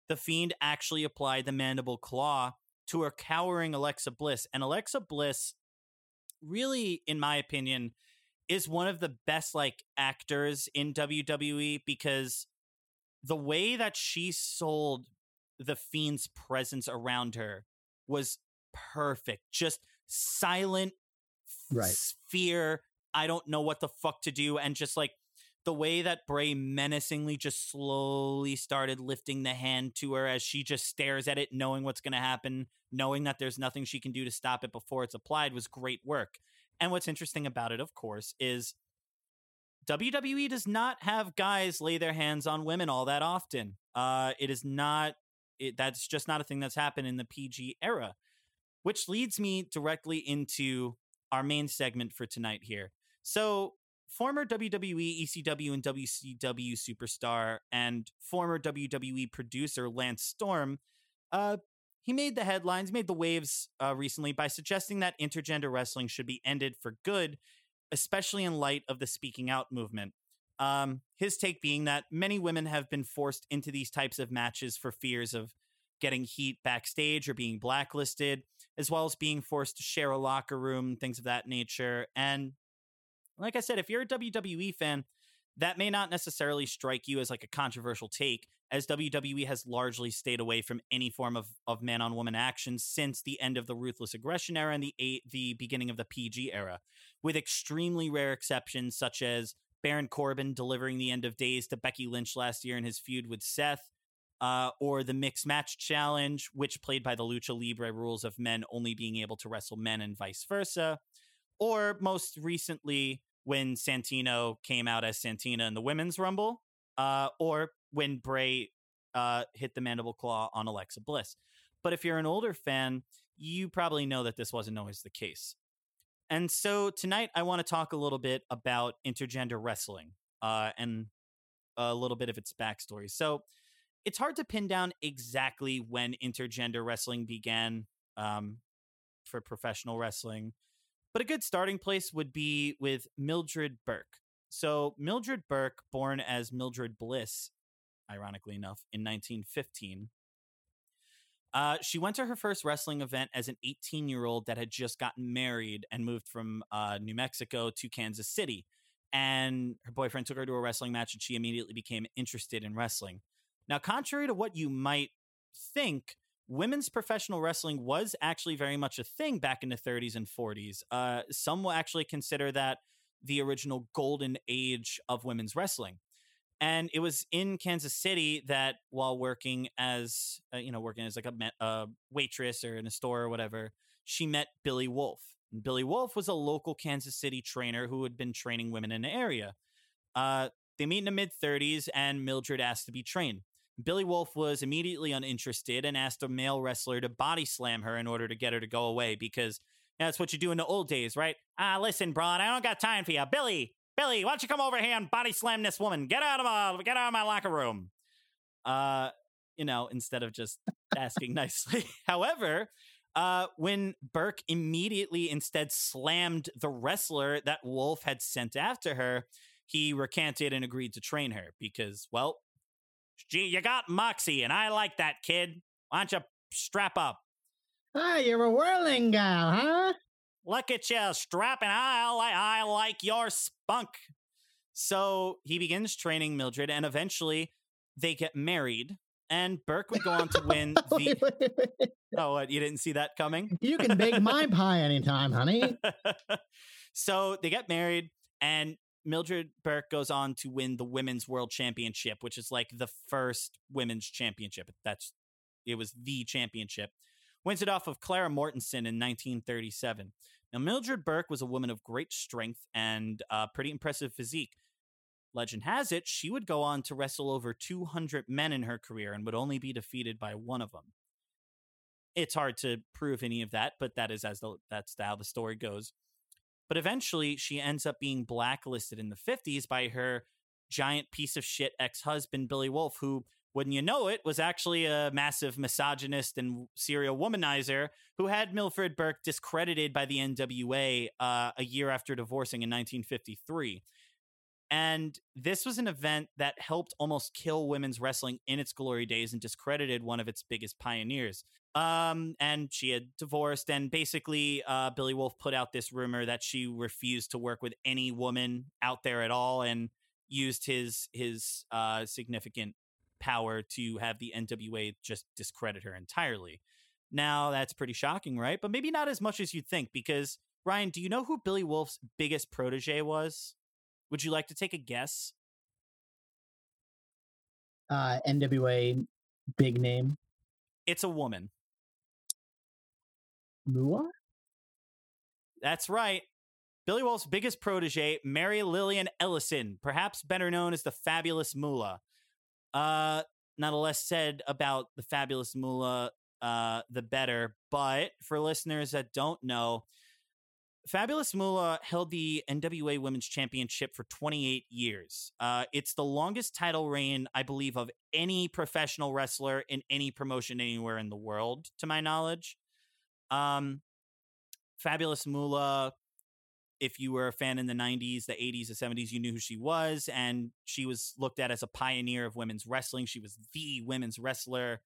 the Fiend actually applied the mandible claw to her cowering Alexa Bliss. And Alexa Bliss, really, in my opinion, is one of the best like actors in WWE because the way that she sold the Fiend's presence around her was perfect. Just silent Right. fear. I don't know what the fuck to do. And just like the way that Bray menacingly just slowly started lifting the hand to her as she just stares at it, knowing what's going to happen, knowing that there's nothing she can do to stop it before it's applied was great work. And what's interesting about it, of course, is WWE does not have guys lay their hands on women all that often. Uh, it is not it, that's just not a thing that's happened in the PG era. Which leads me directly into our main segment for tonight here. So, former WWE, ECW, and WCW superstar and former WWE producer Lance Storm, uh, he made the headlines, made the waves uh, recently by suggesting that intergender wrestling should be ended for good, especially in light of the speaking out movement. Um, his take being that many women have been forced into these types of matches for fears of getting heat backstage or being blacklisted, as well as being forced to share a locker room, things of that nature. And like I said, if you're a WWE fan, that may not necessarily strike you as like a controversial take, as WWE has largely stayed away from any form of, of man on woman action since the end of the ruthless aggression era and the the beginning of the PG era, with extremely rare exceptions such as Baron Corbin delivering the end of days to Becky Lynch last year in his feud with Seth, uh, or the mixed match challenge, which played by the lucha libre rules of men only being able to wrestle men and vice versa, or most recently when Santino came out as Santina in the women's rumble, uh, or when Bray uh, hit the mandible claw on Alexa Bliss. But if you're an older fan, you probably know that this wasn't always the case. And so tonight, I want to talk a little bit about intergender wrestling uh, and a little bit of its backstory. So it's hard to pin down exactly when intergender wrestling began um, for professional wrestling. But a good starting place would be with Mildred Burke. So, Mildred Burke, born as Mildred Bliss, ironically enough, in 1915, uh, she went to her first wrestling event as an 18 year old that had just gotten married and moved from uh, New Mexico to Kansas City. And her boyfriend took her to a wrestling match, and she immediately became interested in wrestling. Now, contrary to what you might think, women's professional wrestling was actually very much a thing back in the 30s and 40s. Uh, some will actually consider that the original golden age of women's wrestling. And it was in Kansas City that while working as, uh, you know, working as like a, a waitress or in a store or whatever, she met Billy Wolfe. And Billy Wolfe was a local Kansas City trainer who had been training women in the area. Uh, they meet in the mid 30s, and Mildred asked to be trained. Billy Wolfe was immediately uninterested and asked a male wrestler to body slam her in order to get her to go away because that's what you do in the old days, right? Ah, listen, broad, I don't got time for you. Billy, Billy, why don't you come over here and body slam this woman? Get out of my get out of my locker room. Uh, you know, instead of just asking nicely. However, uh, when Burke immediately instead slammed the wrestler that Wolfe had sent after her, he recanted and agreed to train her because, well, Gee, you got moxie, and I like that, kid. Why don't you strap up? Ah, you're a whirling gal, huh? Look at you strapping. I, like, I like your spunk. So he begins training Mildred, and eventually they get married. And Burke would go on to win the. wait, wait, wait. Oh, what? You didn't see that coming? You can bake my pie anytime, honey. so they get married, and Mildred Burke goes on to win the women's world championship, which is like the first women's championship. That's it was the championship. Wins it off of Clara Mortensen in 1937. Now, Mildred Burke was a woman of great strength and uh, pretty impressive physique. Legend has it she would go on to wrestle over 200 men in her career and would only be defeated by one of them. It's hard to prove any of that, but that is as the, that's how the story goes. But eventually, she ends up being blacklisted in the 50s by her giant piece of shit ex husband, Billy Wolfe, who, wouldn't you know it, was actually a massive misogynist and serial womanizer who had Mildred Burke discredited by the NWA uh, a year after divorcing in 1953. And this was an event that helped almost kill women's wrestling in its glory days and discredited one of its biggest pioneers. Um, and she had divorced, and basically, uh, Billy Wolfe put out this rumor that she refused to work with any woman out there at all, and used his his uh, significant power to have the NWA just discredit her entirely. Now that's pretty shocking, right? But maybe not as much as you'd think, because Ryan, do you know who Billy Wolfe's biggest protege was? Would you like to take a guess? Uh, NWA big name. It's a woman. Moolah? That's right. Billy Wolfe's biggest protege, Mary Lillian Ellison, perhaps better known as the Fabulous Moolah. Uh, not a less said about the fabulous Moolah, uh, the better. But for listeners that don't know, Fabulous Moolah held the NWA Women's Championship for 28 years. Uh, it's the longest title reign, I believe, of any professional wrestler in any promotion anywhere in the world, to my knowledge. Um, Fabulous Moolah, if you were a fan in the 90s, the 80s, the 70s, you knew who she was. And she was looked at as a pioneer of women's wrestling. She was the women's wrestler,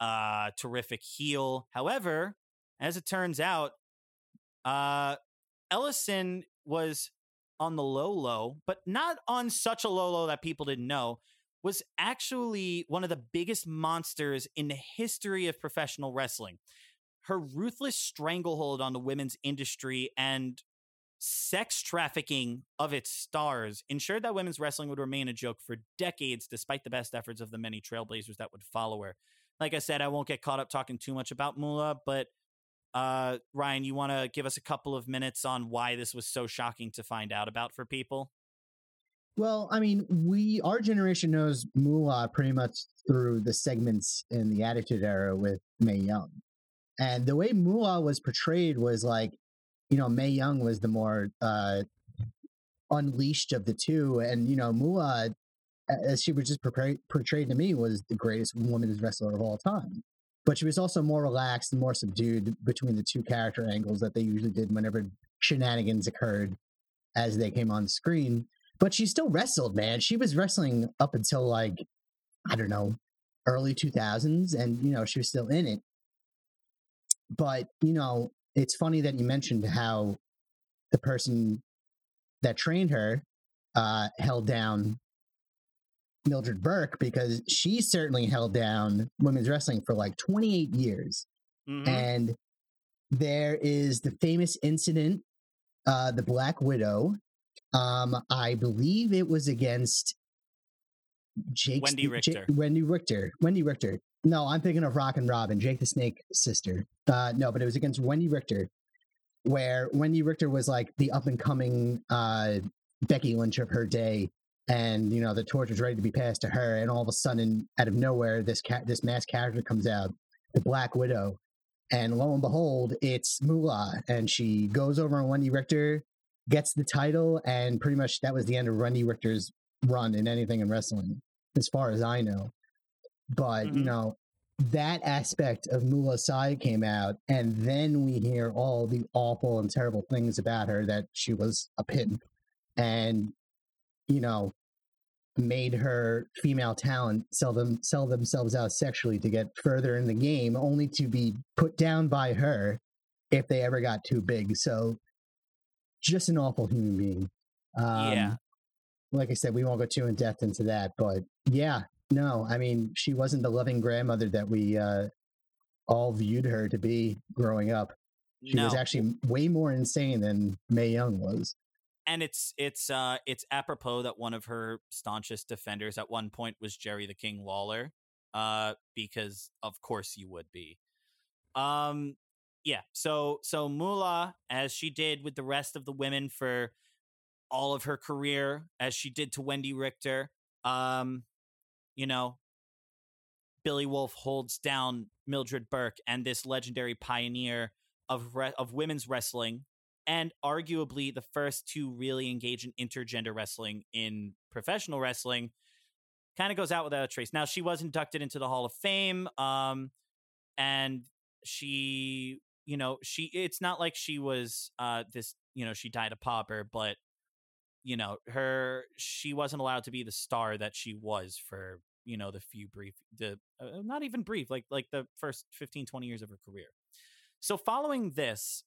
uh, terrific heel. However, as it turns out, uh, Ellison was on the low low, but not on such a low low that people didn't know, was actually one of the biggest monsters in the history of professional wrestling. Her ruthless stranglehold on the women's industry and sex trafficking of its stars ensured that women's wrestling would remain a joke for decades, despite the best efforts of the many trailblazers that would follow her. Like I said, I won't get caught up talking too much about Moolah, but uh, Ryan, you want to give us a couple of minutes on why this was so shocking to find out about for people? Well, I mean, we our generation knows Moolah pretty much through the segments in the Attitude Era with Mae Young, and the way Moolah was portrayed was like, you know, Mae Young was the more uh, unleashed of the two, and you know, Moolah, as she was just portrayed, portrayed to me, was the greatest women's wrestler of all time but she was also more relaxed and more subdued between the two character angles that they usually did whenever shenanigans occurred as they came on screen. But she still wrestled, man. She was wrestling up until like, I don't know, early 2000s, and, you know, she was still in it. But, you know, it's funny that you mentioned how the person that trained her uh, held down Mildred Burke because she certainly held down women's wrestling for like 28 years. Mm-hmm. And there is the famous incident, uh, the Black Widow. Um, I believe it was against Jake Wendi Richter. J- Wendi Richter. Wendi Richter. No, I'm thinking of Rockin' Robin, Jake the Snake sister. Uh, no, but it was against Wendi Richter, where Wendi Richter was like the up and coming uh, Becky Lynch of her day and you know the torch was ready to be passed to her and all of a sudden out of nowhere this this mass character comes out the black widow and lo and behold it's moolah and she goes over on Wendi richter gets the title and pretty much that was the end of Wendi richter's run in anything in wrestling as far as i know but mm-hmm. you know that aspect of Moolah's side came out, and then we hear all the awful and terrible things about her that she was a pimp, and you know made her female talent sell them sell themselves out sexually to get further in the game, only to be put down by her if they ever got too big. So, just an awful human being. Um, yeah. Like I said, we won't go too in depth into that, but yeah, no, I mean, she wasn't the loving grandmother that we uh, all viewed her to be growing up. She no. was actually way more insane than Mae Young was and it's it's uh it's apropos that one of her staunchest defenders at one point was Jerry the King Lawler, uh, because of course you would be. Um, yeah. So so Moolah, as she did with the rest of the women for all of her career, as she did to Wendi Richter, um, you know, Billy Wolfe holds down Mildred Burke and this legendary pioneer of re- of women's wrestling and arguably the first to really engage in intergender wrestling in professional wrestling kind of goes out without a trace. Now she was inducted into the hall of fame um and she you know she it's not like she was uh this you know she died a pauper but you know her she wasn't allowed to be the star that she was for you know the few brief the uh, not even brief like like the first 15 20 years of her career so following this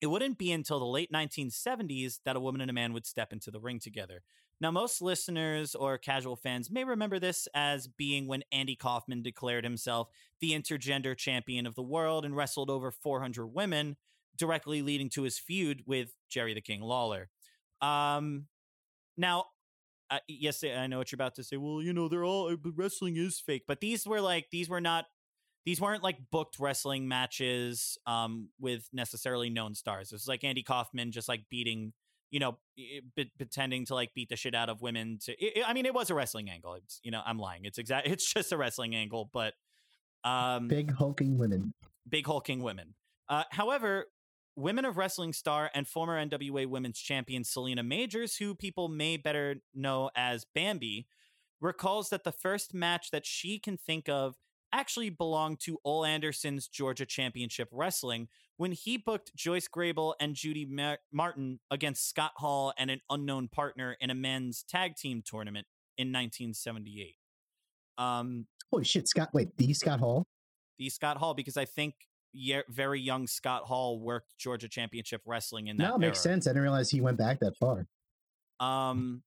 it wouldn't be until the late 1970s that a woman and a man would step into the ring together. Now, most listeners or casual fans may remember this as being when Andy Kaufman declared himself the intergender champion of the world and wrestled over 400 women, directly leading to his feud with Jerry the King Lawler. Um, now, uh, yes, I know what you're about to say. Well, you know, they're all wrestling is fake, but these were like these were not these weren't like booked wrestling matches um, with necessarily known stars. It was like Andy Kaufman just like beating you know, pretending to like beat the shit out of women. To it, I mean, it was a wrestling angle. It's you know, I'm lying. It's exact. It's just a wrestling angle, but um, big hulking women. Big hulking women. Uh, however, Women of Wrestling star and former NWA Women's Champion Selena Majors, who people may better know as Bambi, recalls that the first match that she can think of actually belonged to Ole Anderson's Georgia Championship Wrestling when he booked Joyce Grable and Judy Ma- Martin against Scott Hall and an unknown partner in a men's tag team tournament in 1978. Um, Holy shit, Scott! Wait, the Scott Hall? The Scott Hall, because I think ye- very young Scott Hall worked Georgia Championship Wrestling in that. No, it makes sense. I didn't realize he went back that far. Um,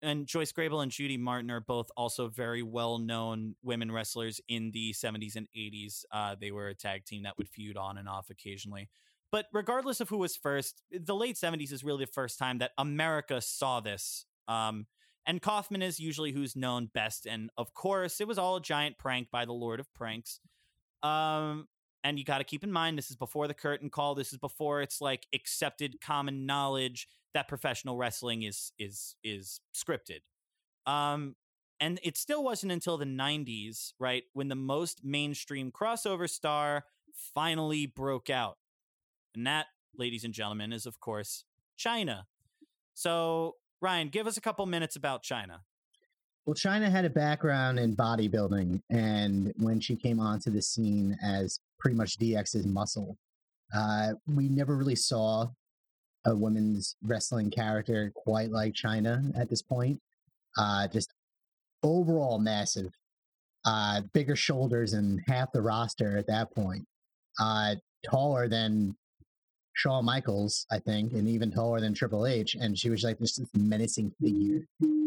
and Joyce Grable and Judy Martin are both also very well known women wrestlers in the 70s and 80s. Uh, they were a tag team that would feud on and off occasionally. But regardless of who was first, the late 70s is really the first time that America saw this. Um, and Kaufman is usually who's known best. And of course, it was all a giant prank by the Lord of Pranks. Um, and you got to keep in mind, this is before the curtain call. This is before it's like accepted common knowledge that professional wrestling is is is scripted. Um, and it still wasn't until the 90s, right, when the most mainstream crossover star finally broke out. And that, ladies and gentlemen, is of course Chyna. So, Ryan, give us a couple minutes about Chyna. Well, Chyna had a background in bodybuilding, and when she came onto the scene as pretty much DX's muscle, uh, we never really saw a women's wrestling character quite like Chyna at this point. Uh, just overall massive, uh, bigger shoulders than half the roster at that point. Uh, taller than Shawn Michaels, I think, and even taller than Triple H. And she was like this, this menacing figure.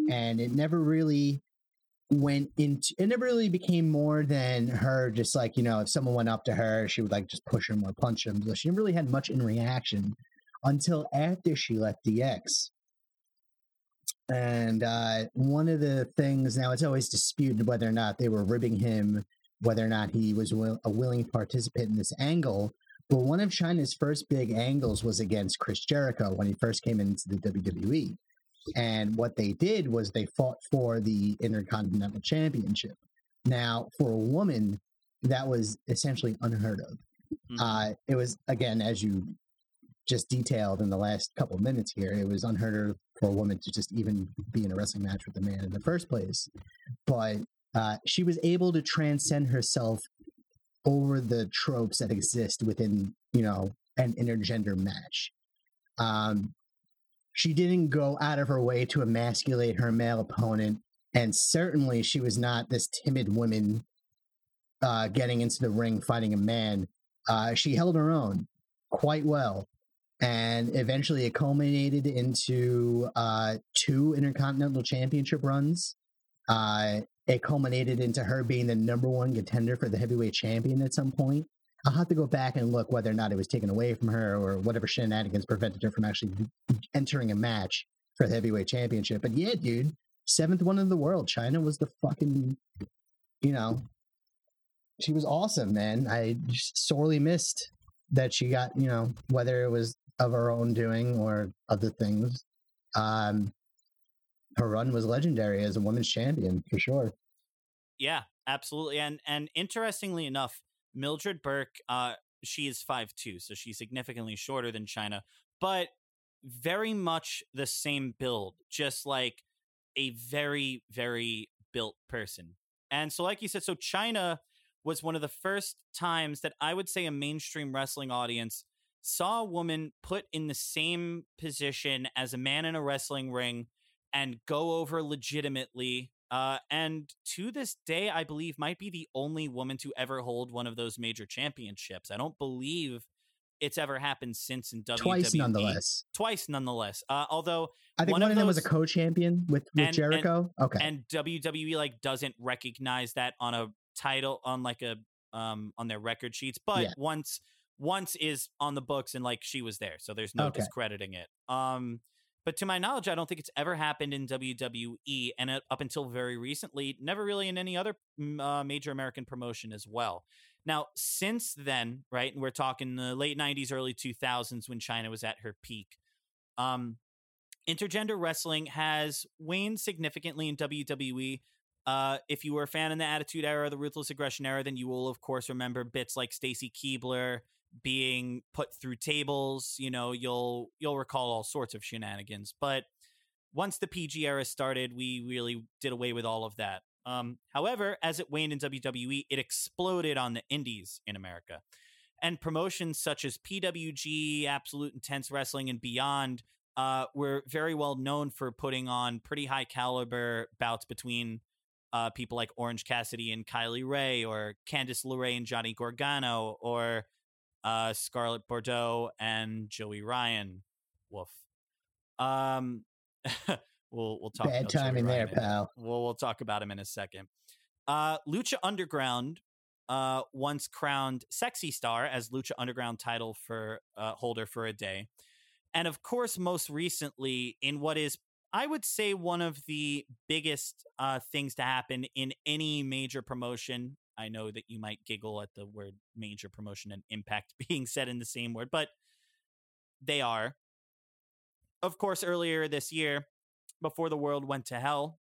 And it never really went into it never really became more than her just like you know if someone went up to her she would like just push him or punch him so she really had much in reaction until after she left dx and uh, one of the things now it's always disputed whether or not they were ribbing him whether or not he was will, a willing participant in this angle but one of chyna's first big angles was against chris jericho when he first came into the wwe and what they did was they fought for the intercontinental championship. Now for a woman that was essentially unheard of. Mhm. uh, it was again as you just detailed in the last couple of minutes here it was unheard of for a woman to just even be in a wrestling match with a man in the first place. But uh, she was able to transcend herself over the tropes that exist within you know an intergender match. Um, she didn't go out of her way to emasculate her male opponent and certainly she was not this timid woman uh, getting into the ring fighting a man. Uh, she held her own quite well and eventually it culminated into uh, two intercontinental championship runs. Uh, it culminated into her being the number one contender for the heavyweight champion at some point i'll have to go back and look whether or not it was taken away from her or whatever shenanigans prevented her from actually entering a match for the heavyweight championship. But yeah dude seventh one in the world. Chyna was the fucking you know she was awesome man. I sorely missed that she got you know whether it was of her own doing or other things. Um her run was legendary as a women's champion for sure. Yeah, absolutely. And and interestingly enough, Mildred Burke, uh, she is five two, so she's significantly shorter than Chyna, but very much the same build, just like a very, very built person. And so, like you said, so Chyna was one of the first times that I would say a mainstream wrestling audience saw a woman put in the same position as a man in a wrestling ring and go over legitimately. Uh, and to this day, I believe might be the only woman to ever hold one of those major championships. I don't believe it's ever happened since in WWE. twice nonetheless Twice, nonetheless. Uh, although i think One one, of them was a co-champion with, with And- and- jericho okay and WWE like doesn't recognize that on a title on like a um on their record sheets, but Yeah. once once is on the books and like she was there, so there's no Okay. discrediting it. Um, but to my knowledge, I don't think it's ever happened in WWE, and up until very recently, never really in any other uh, major American promotion as well. Now, since then, right, and we're talking the late '90s, early 2000s when Chyna was at her peak. Um, intergender wrestling has waned significantly in WWE. Uh, if you were a fan in the Attitude Era, the Ruthless Aggression Era, then you will of course remember bits like Stacy Keibler being put through tables. You know, you'll you'll recall all sorts of shenanigans. But once the PG era started, we really did away with all of that. Um, however, as it waned in WWE, it exploded on the indies in America. And promotions such as PWG, Absolute Intense Wrestling, and beyond uh, were very well known for putting on pretty high caliber bouts between uh, people like Orange Cassidy and Kylie Rae, or Candice LeRae and Johnny Gargano, or uh, Scarlett Bordeaux and Joey Ryan. Woof. Um, we'll we'll talk. Bad timing there, in- pal. We'll we'll talk about him in a second. Uh, Lucha Underground uh, once crowned Sexy Star as Lucha Underground title for uh, holder for a day, and of course, most recently in what is I would say one of the biggest uh, things to happen in any major promotion. I know that you might giggle at the word major promotion and impact being said in the same word, but they are. Of course, earlier this year, before the world went to hell,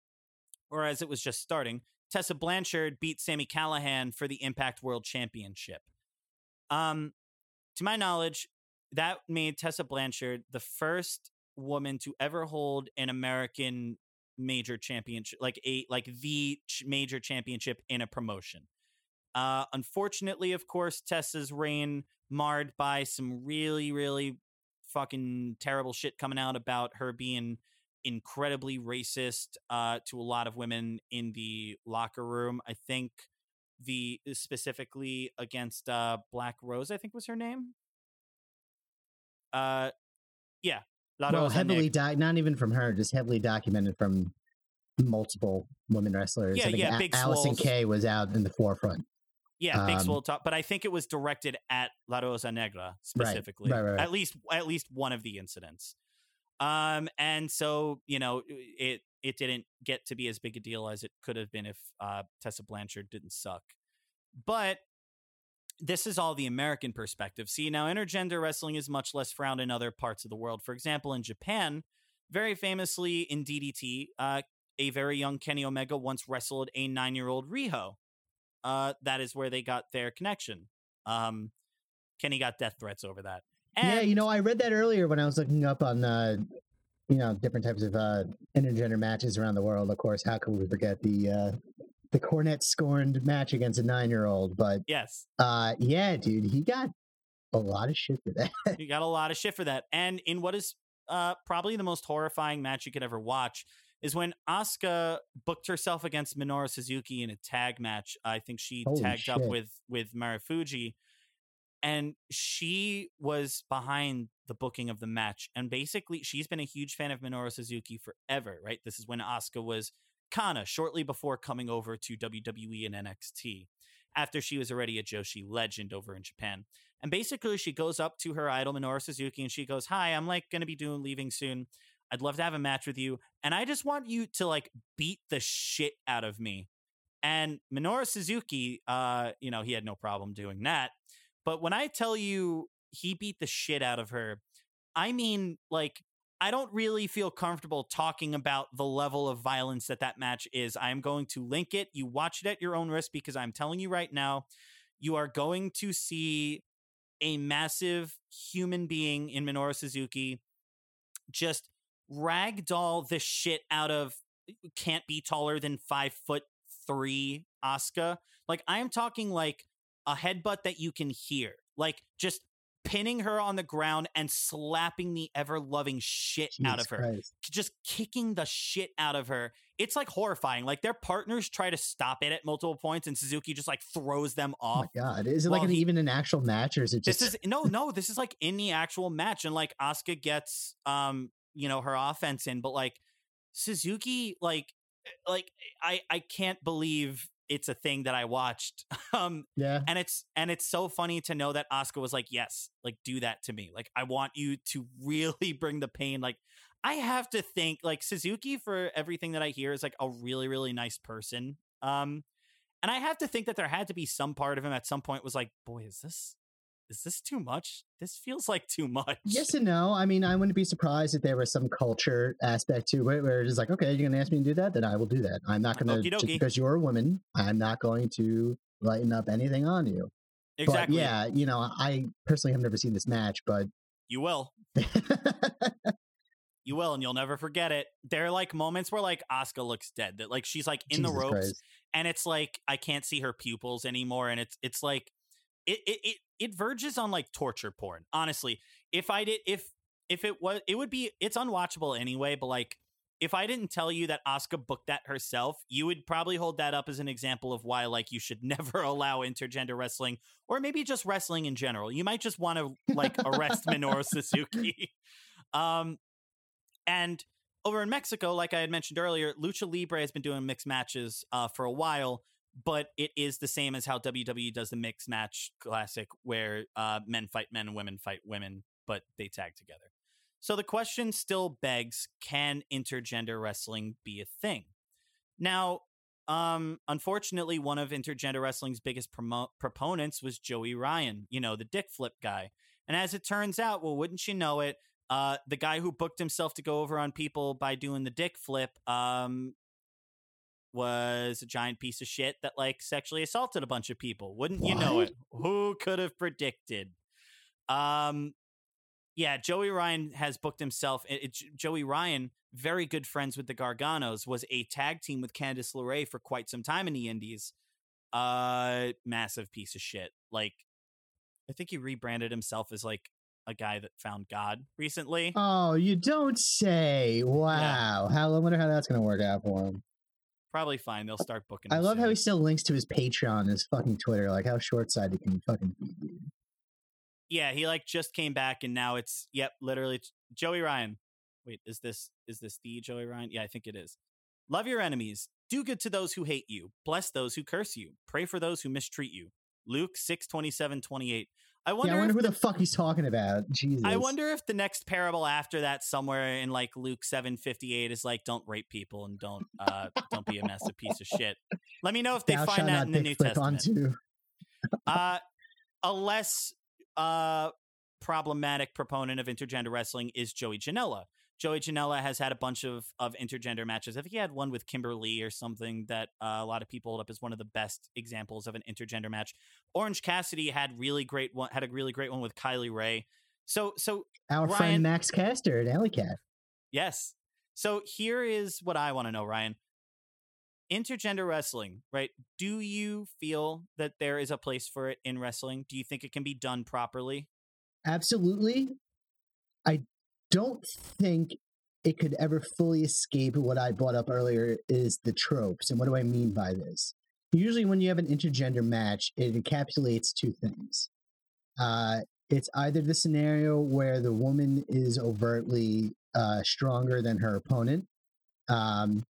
or as it was just starting, Tessa Blanchard beat Sami Callihan for the Impact World Championship. Um, to my knowledge, that made Tessa Blanchard the first woman to ever hold an American major championship, like a like the ch- major championship in a promotion. Uh, unfortunately, of course, Tessa's reign marred by some really, really fucking terrible shit coming out about her being incredibly racist uh, to a lot of women in the locker room. I think the specifically against uh, Black Rose, I think was her name. Uh, yeah, La well, Rosa heavily doc- not even from her, just heavily documented from multiple women wrestlers. Yeah, I think yeah, A- Big Allison. Kay was out in the forefront. Yeah, Big Um, Swole Top, but I think it was directed at La Rosa Negra specifically. right, right. At least at least one of the incidents. Um, and so you know it it didn't get to be as big a deal as it could have been if uh, Tessa Blanchard didn't suck. But this is all the American perspective. See, now intergender wrestling is much less frowned in other parts of the world. For example, in Japan, very famously in DDT, uh, a very young Kenny Omega once wrestled a nine year old Riho. Uh, that is where they got their connection. Um, Kenny got death threats over that. yeah, you know, I read that earlier when I was looking up on, uh, you know, different types of uh, intergender matches around the world. Of course, how could we forget the uh, the cornet scorned match against a nine year old? But yes, uh, yeah, dude, he got a lot of shit for that. you got a lot of shit for that. And in what is uh, probably the most horrifying match you could ever watch is when Asuka booked herself against Minoru Suzuki in a tag match. I think she Holy tagged up with with Marufuji, and she was behind the booking of the match. And basically, she's been a huge fan of Minoru Suzuki forever. Right? This is when Asuka was Kana shortly before coming over to WWE and NXT. After she was already a Joshi legend over in Japan. And basically, she goes up to her idol, Minoru Suzuki, and she goes, Hi, I'm like going to be doing leaving soon. I'd love to have a match with you. And I just want you to like beat the shit out of me. And Minoru Suzuki, uh, you know, he had no problem doing that. But when I tell you he beat the shit out of her, I mean, like, I don't really feel comfortable talking about the level of violence that that match is. I'm going to link it. You watch it at your own risk because I'm telling you right now, you are going to see a massive human being in Minoru Suzuki just ragdoll the shit out of can't be taller than five foot three Asuka. Like I am talking like a headbutt that you can hear. Like just pinning her on the ground and slapping the ever loving shit out of her Christ. just kicking the shit out of her. It's like horrifying. Like their partners try to stop it at multiple points, and Suzuki just like throws them Oh off. my god! Is it like an, he- even an actual match, or is it just? This is no, no. This is like in the actual match, and like Asuka gets, um, you know, her offense in, but like Suzuki, like, like I, I can't believe it's a thing that I watched. Um, yeah. and it's and it's so funny to know that Asuka was like, "Yes, like do that to me. Like I want you to really bring the pain. Like I have to think like Suzuki for everything that I hear is like a really really nice person. Um, and I have to think that there had to be some part of him at some point was like, "Boy, is this is this too much? This feels like too much. Yes and no. I mean, I wouldn't be surprised if there was some culture aspect to it where it's like, okay, you're going to ask me to do that, then I will do that. I'm not going to, just because you're a woman, I'm not going to lighten up anything on you. Exactly. But yeah, you know, I personally have never seen this match, but you will. you will, and you'll never forget it. There are like moments where like Asuka looks dead, that like she's like in Jesus the ropes, Christ. and it's like I can't see her pupils anymore, and it's it's like it it it, it verges on like torture porn. Honestly, if I did if if it was it would be it's unwatchable anyway, but like if I didn't tell you that Asuka booked that herself, you would probably hold that up as an example of why like you should never allow intergender wrestling or maybe just wrestling in general. You might just want to like arrest Minoru Suzuki. Um and over in Mexico, like I had mentioned earlier, Lucha Libre has been doing mixed matches uh, for a while, but it is the same as how WWE does the mixed match classic, where uh, men fight men and women fight women, but they tag together. So the question still begs can intergender wrestling be a thing? Now, um, unfortunately, one of intergender wrestling's biggest promo- proponents was Joey Ryan, you know, the dick flip guy. And as it turns out, well, wouldn't you know it, uh, the guy who booked himself to go over on people by doing the dick flip um, was a giant piece of shit that like sexually assaulted a bunch of people. Wouldn't what? you know it? Who could have predicted? Um, yeah, Joey Ryan has booked himself. It, it, Joey Ryan, very good friends with the Garganos, was a tag team with Candice LeRae for quite some time in the Indies. Uh, massive piece of shit. Like, I think he rebranded himself as like a guy that found God recently. Oh, you don't say! Wow, yeah. how I wonder how that's going to work out for him. Probably fine. They'll start booking. I love soon. how he still links to his Patreon, his fucking Twitter. Like, how short sighted can you fucking be? Yeah, he like just came back, and now it's yep, literally Joey Ryan. Wait, is this is this the Joey Ryan? Yeah, I think it is. Love your enemies. Do good to those who hate you. Bless those who curse you. Pray for those who mistreat you. Luke 6, 27, 28. I wonder, yeah, I wonder who the, the, fuck he's talking about. Jesus. I wonder if the next parable after that, somewhere in like Luke seven fifty eight, is like, "Don't rape people and don't uh, don't be a mess massive piece of shit." Let me know if they Thou find that in the New Testament. uh, a less uh, problematic proponent of intergender wrestling is Joey Janela. Joey Janela has had a bunch of of intergender matches. I think he had one with Kimber Lee or something that uh, a lot of people hold up as one of the best examples of an intergender match. Orange Cassidy had really great one had a really great one with Kylie Rae. So so our Ryan, friend Max Caster at Allie Kat. Yes. So here is what I want to know, Ryan. Intergender wrestling, right? Do you feel that there is a place for it in wrestling? Do you think it can be done properly? Absolutely. I don't think it could ever fully escape what I brought up earlier is the tropes. And what do I mean by this? Usually, when you have an intergender match, it encapsulates two things. Uh, it's either the scenario where the woman is overtly uh, stronger than her opponent. Um,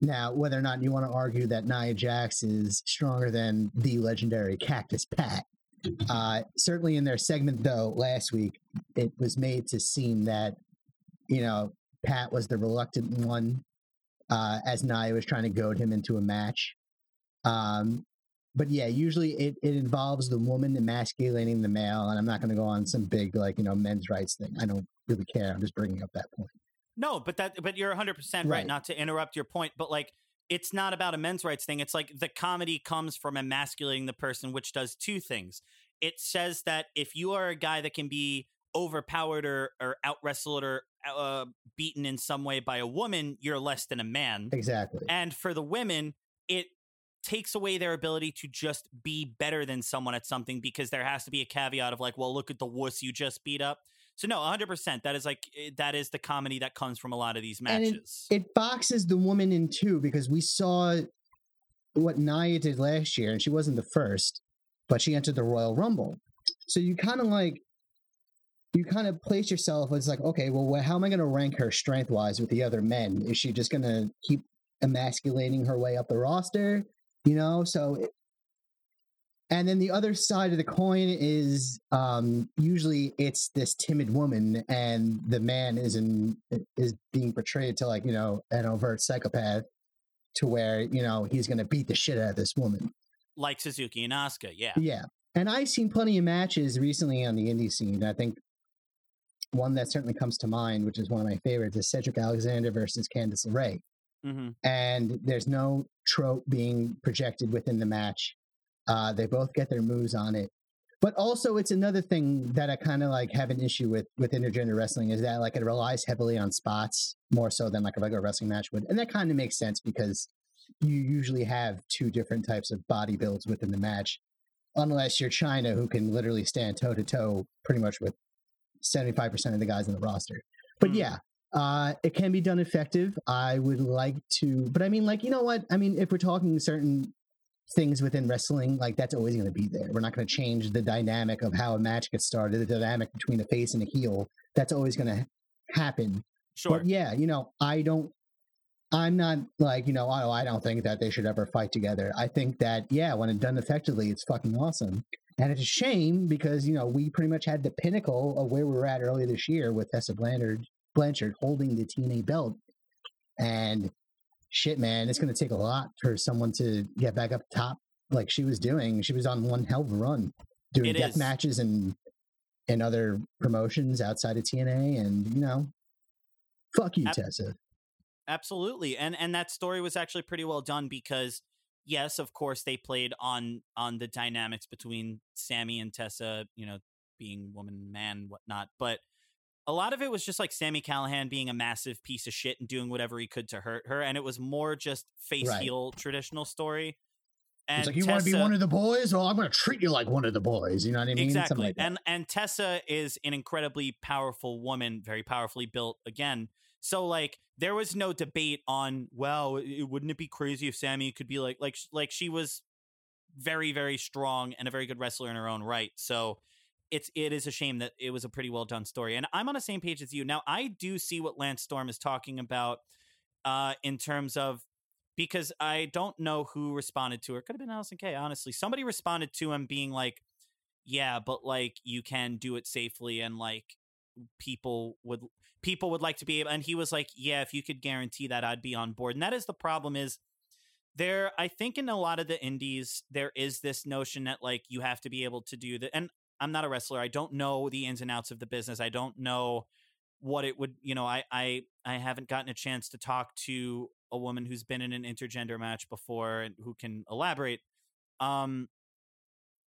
now, whether or not you want to argue that Nia Jax is stronger than the legendary Cactus Pat, uh, certainly in their segment, though, last week, it was made to seem that, you know, Pat was the reluctant one uh, as Nia was trying to goad him into a match. Um, but yeah, usually it, it involves the woman emasculating the male. And I'm not going to go on some big, like, you know, men's rights thing. I don't really care. I'm just bringing up that point. No, but that, but you're 100% right, right not to interrupt your point. But like, it's not about a men's rights thing. It's like the comedy comes from emasculating the person, which does two things. It says that if you are a guy that can be overpowered or, or out wrestled or uh, beaten in some way by a woman, you're less than a man. Exactly. And for the women, it takes away their ability to just be better than someone at something because there has to be a caveat of like, well, look at the wuss you just beat up. So no, 100%. That is like eh, that is the comedy that comes from a lot of these matches. It, it, boxes the woman in two because we saw what Nia did last year and she wasn't the first, but she entered the Royal Rumble. So you kind of like you kind of place yourself as like, okay, well, how am I going to rank her strength wise with the other men? Is she just going to keep emasculating her way up the roster? You know, so and then the other side of the coin is um, usually it's this timid woman, and the man is in is being portrayed to like you know an overt psychopath, to where you know he's going to beat the shit out of this woman, like Suzuki and Asuka. Yeah, yeah. And I've seen plenty of matches recently on the indie scene. I think one that certainly comes to mind, which is one of my favorites, is Cedric Alexander versus Candice LeRae. Mm-hmm. And there's no trope being projected within the match. Uh, they both get their moves on it. But also, it's another thing that I kind of like have an issue with with intergender wrestling is that like it relies heavily on spots more so than like a regular wrestling match would, and that kind of makes sense because you usually have two different types of body builds within the match, unless you're Chyna, who can literally stand toe to toe pretty much with seventy five percent of the guys in the roster. But Mm. yeah, uh, it can be done effective. I would like to, but I mean, like you know what? I mean, if we're talking certain things within wrestling, like that's always going to be there. We're not going to change the dynamic of how a match gets started, the dynamic between a face and a heel. That's always going to happen. Sure. But yeah, you know, I don't. I'm not like you know. Oh, I don't think that they should ever fight together. I think that yeah, when it's done effectively, it's fucking awesome. And it's a shame because you know we pretty much had the pinnacle of where we were at earlier this year with Tessa Blanchard, Blanchard holding the TNA belt, and shit, man, it's going to take a lot for someone to get back up top like she was doing. She was on one hell of a run, doing It death is. matches and and other promotions outside of TNA, and you know, fuck you, Ab- Tessa. absolutely and and that story was actually pretty well done because yes of course they played on on the dynamics between sami and tessa you know being woman man whatnot but a lot of it was just like sami callihan being a massive piece of shit and doing whatever he could to hurt her and it was more just face Right. heel traditional story and it's like you want to be one of the boys, well, I'm going to treat you like one of the boys. You know what I mean? Exactly like and and tessa is an incredibly powerful woman very powerfully built again so like there was no debate on well it, wouldn't it be crazy if sami could be like like like she was very very strong and a very good wrestler in her own right so it's it is a shame that it was a pretty well done story and i'm on the same page as you. Now i do see what lance storm is talking about uh in terms of because i don't know who responded to her could have been Allysin Kay, honestly. Somebody responded to him being like yeah but like you can do it safely and like people would people would like to be able and he was like yeah if you could guarantee that i'd be on board. And that is the problem is there i think in a lot of the indies there is this notion that like you have to be able to do that and i'm not a wrestler i don't know the ins and outs of the business i don't know what it would you know i i i haven't gotten a chance to talk to a woman who's been in an intergender match before and who can elaborate um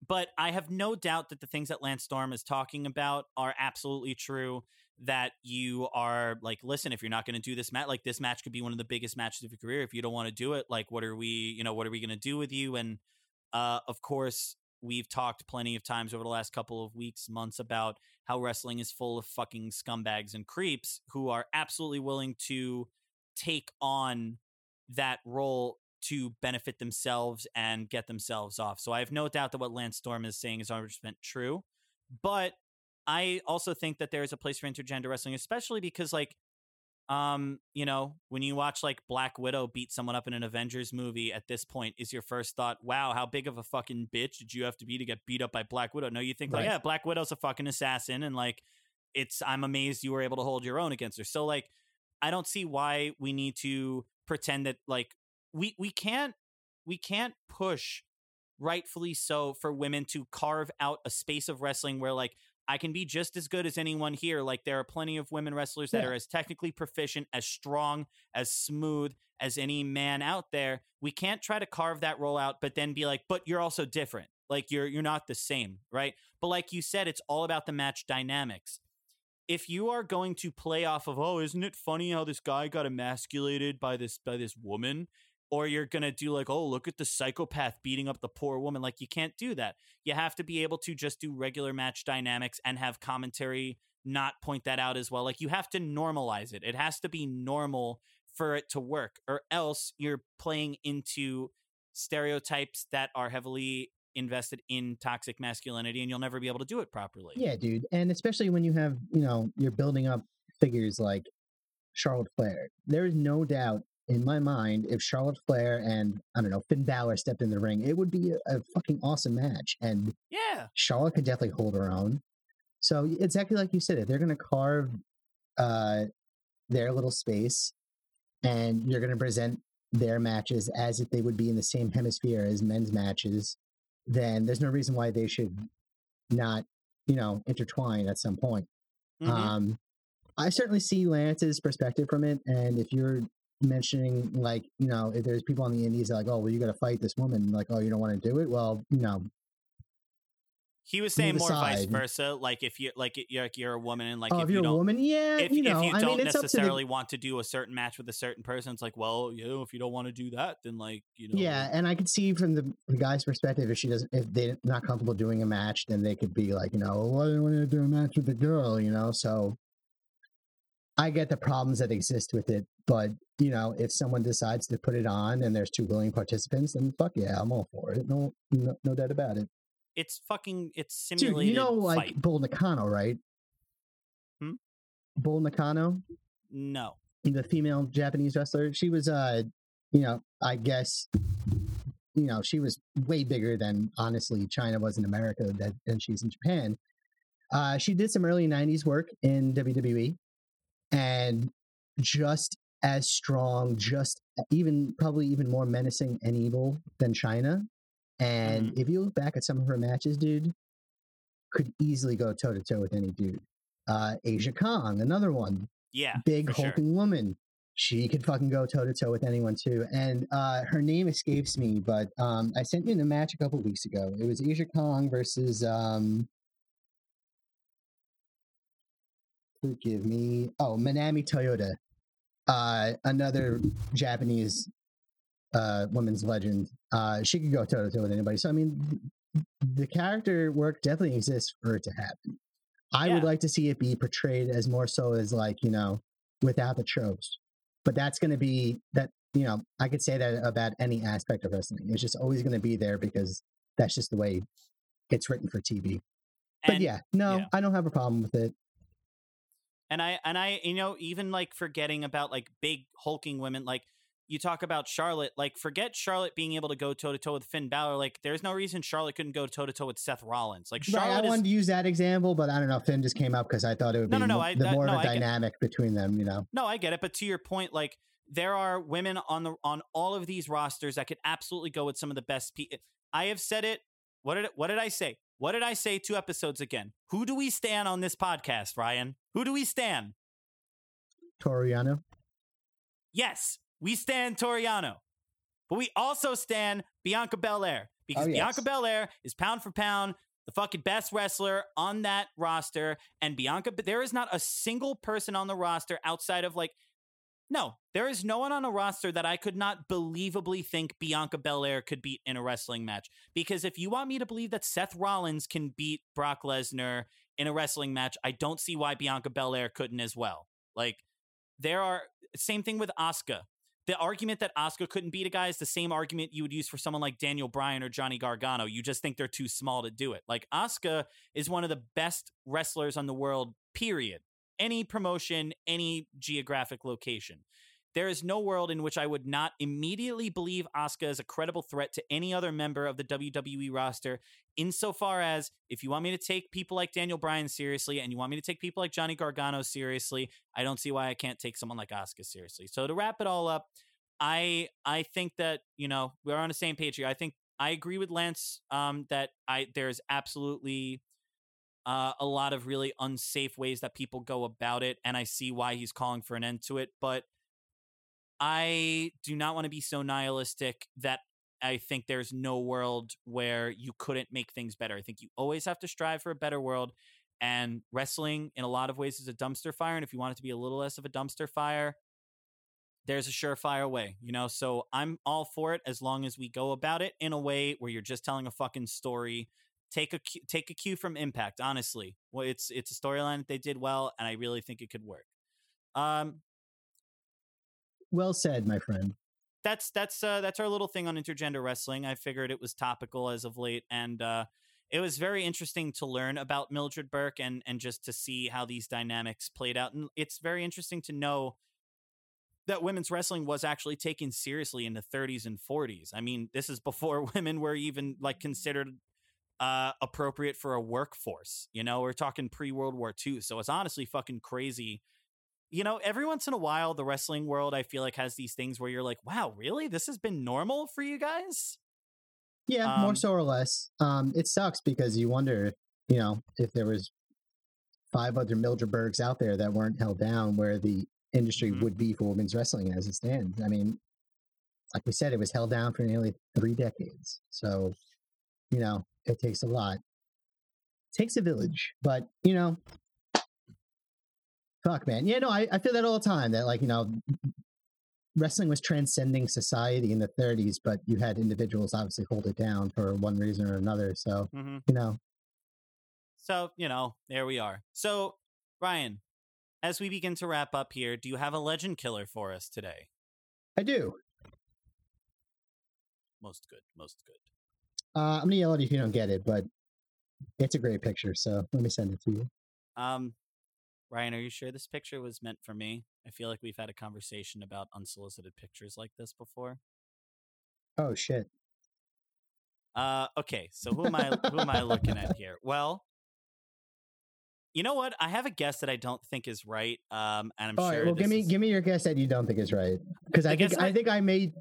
but I have no doubt that the things that Lance Storm is talking about are absolutely true. That you are like, listen, if you're not going to do this match, like this match could be one of the biggest matches of your career. If you don't want to do it, like, what are we, you know, what are we going to do with you? And uh, of course, we've talked plenty of times over the last couple of weeks, months about how wrestling is full of fucking scumbags and creeps who are absolutely willing to take on that role to benefit themselves and get themselves off. So I have no doubt that what Lance Storm is saying is 100% true. But I also think that there is a place for intergender wrestling, especially because, like, um, you know, when you watch like Black Widow beat someone up in an Avengers movie at this point, is your first thought, wow, how big of a fucking bitch did you have to be to get beat up by Black Widow? No, you think, like, yeah, Black Widow's a fucking assassin, and like, it's, I'm amazed you were able to hold your own against her. So, like, I don't see why we need to pretend that, like, we, we can't, we can't push rightfully so for women to carve out a space of wrestling where like I can be just as good as anyone here. Like there are plenty of women wrestlers that Yeah. are as technically proficient, as strong, as smooth as any man out there. We can't try to carve that role out, but then be like, but you're also different. Like you're you're not the same, right? But like you said, it's all about the match dynamics. If you are going to play off of, oh, isn't it funny how this guy got emasculated by this by this woman? Or you're gonna do like, oh, look at the psychopath beating up the poor woman. Like you can't do that you have to be able to just do regular match dynamics and have commentary not point that out as well. Like you have to normalize it. It has to be normal for it to work, or else you're playing into stereotypes that are heavily invested in toxic masculinity and you'll never be able to do it properly. Yeah, dude. And especially when you have, you know, you're building up figures like Charlotte Flair. There is no doubt in my mind if Charlotte Flair and I don't know Finn Balor stepped in the ring, it would be a, a fucking awesome match. And Yeah. Charlotte could definitely hold her own. So exactly like you said, if they're going to carve uh, their little space, and you're going to present their matches as if they would be in the same hemisphere as men's matches, then there's no reason why they should not, you know, intertwine at some point. Mhm. Um, I certainly see Lance's perspective from it, and if you're mentioning like, you know, if there's people on the Indies that like, oh, well, you got to fight this woman, like, oh, you don't want to do it. Well, you know, he was saying more vice versa. Like if you like you're like you're a woman and like oh, if if you you're a don't woman, yeah, if, you know, if you don't mean, it's up to necessarily the want to do a certain match with a certain person, it's like, well, you know, if you don't want to do that, then like, you know, Yeah, and I could see from the, the guy's perspective if she doesn't, if they're not comfortable doing a match, then they could be like, you know, why do you want to do a match with the girl? You know, so I get the problems that exist with it, but you know, if someone decides to put it on and there's two willing participants, then fuck yeah, I'm all for it. No, no, no doubt about it. it's fucking it's simulated. Dude, you know, like fight. Bull Nakano, right? Hmm? Bull Nakano, No. the female Japanese wrestler. She was, uh, you know, I guess, you know, she was way bigger than honestly Chyna was in America than, than she's in Japan. Uh, she did some early '90s work in WWE, and just as strong, just even probably even more menacing and evil than Chyna. And if you look back at some of her matches, dude, could easily go toe to toe with any dude. Uh, Aja Kong, another one, Yeah. big for sure. hulking woman. She could fucking go toe to toe with anyone too. And uh, her name escapes me, but um, I sent you in a match a couple weeks ago. It was Aja Kong versus um, forgive me. Oh, Manami Toyota, uh, another Japanese uh, women's legend. Uh, she could go toe to toe with anybody. So I mean, th- the character work definitely exists for it to happen. I would like to see it be portrayed as more so as like you know without the tropes, but that's going to be that you know I could say that about any aspect of wrestling. It's just always going to be there because that's just the way it's written for TV. But And- yeah, no, yeah. I don't have a problem with it. And I and I you know even like forgetting about like big hulking women like you talk about Charlotte like forget Charlotte being able to go toe to toe with Finn Balor like there's no reason Charlotte couldn't go toe to toe with Seth Rollins like Right, I Charlotte wanted is to use that example, but I don't know. Finn just came up because I thought it would No, be no, no, I- the more no, of I a dynamic between them. You know, no I get it but to your point like there are women on the on all of these rosters that could absolutely go with some of the best pe- I have said it what did what did I say what did I say two episodes again who do we stand on this podcast Ryan who do we stand Toriano. Yes, we stand Toriano, but we also stand Bianca Belair because Oh, yes. Bianca Belair is pound for pound the fucking best wrestler on that roster. And Bianca, there is not a single person on the roster outside of like, no, there is no one on a roster that I could not believably think Bianca Belair could beat in a wrestling match. Because if you want me to believe that Seth Rollins can beat Brock Lesnar in a wrestling match, I don't see why Bianca Belair couldn't as well. Like, there are same thing with Asuka. The argument that Asuka couldn't beat a guy is the same argument you would use for someone like Daniel Bryan or Johnny Gargano. You just think they're too small to do it. Like Asuka is one of the best wrestlers on the world, period. Any promotion, any geographic location. There is no world in which I would not immediately believe Asuka is a credible threat to any other member of the WWE roster, insofar as if you want me to take people like Daniel Bryan seriously and you want me to take people like Johnny Gargano seriously, I don't see why I can't take someone like Asuka seriously. So to wrap it all up, I I think that you know we're on the same page here. I think I agree with Lance um, that I there's absolutely uh, a lot of really unsafe ways that people go about it, and I see why he's calling for an end to it. But I do not want to be so nihilistic that I think there's no world where you couldn't make things better. I think you always have to strive for a better world. And wrestling, in a lot of ways, is a dumpster fire. And if you want it to be a little less of a dumpster fire, there's a surefire way, you know? So I'm all for it as long as we go about it in a way where you're just telling a fucking story. Take a take a cue from Impact, honestly. Well, it's it's a storyline that they did well, and I really think it could work. Um, Well said, my friend. that's that's uh, that's our little thing on intergender wrestling. I figured it was topical as of late, and uh, it was very interesting to learn about Mildred Burke and and just to see how these dynamics played out. And it's very interesting to know that women's wrestling was actually taken seriously in the 30s and 40s. I mean, this is before women were even like considered uh, appropriate for a workforce. You know, we're talking pre World War II, so it's honestly fucking crazy you know, every once in a while, the wrestling world, I feel like, has these things where you're like, wow, really? This has been normal for you guys? Yeah, more Um, so or less. Um, it sucks because you wonder, you know, if there was five other Mildred Burkes out there that weren't held down, where the industry Mhm. would be for women's wrestling as it stands. I mean, like we said, it was held down for nearly three decades. So, you know, it takes a lot. It takes a village, but you know, fuck, man. Yeah, no, I, I feel that all the time. That like you know, wrestling was transcending society in the 30s, but you had individuals obviously hold it down for one reason or another. So, hmm you know, So, you know, there we are. So, Ryan, as we begin to wrap up here, do you have a legend killer for us today? I do. Most good, most good. Uh, I'm to yell at you if you don't get it, but it's a great picture. So let me send it to you. Um, Ryan, are you sure this picture was meant for me? I feel like we've had a conversation about unsolicited pictures like this before. Oh, shit. Uh, okay, so who am I? who am I looking at here? Well, you know what? I have a guess that I don't think is right. Um, and I'm All right. sure. Well, give me is- give me your guess that you don't think is right, because I, The think I I- think I may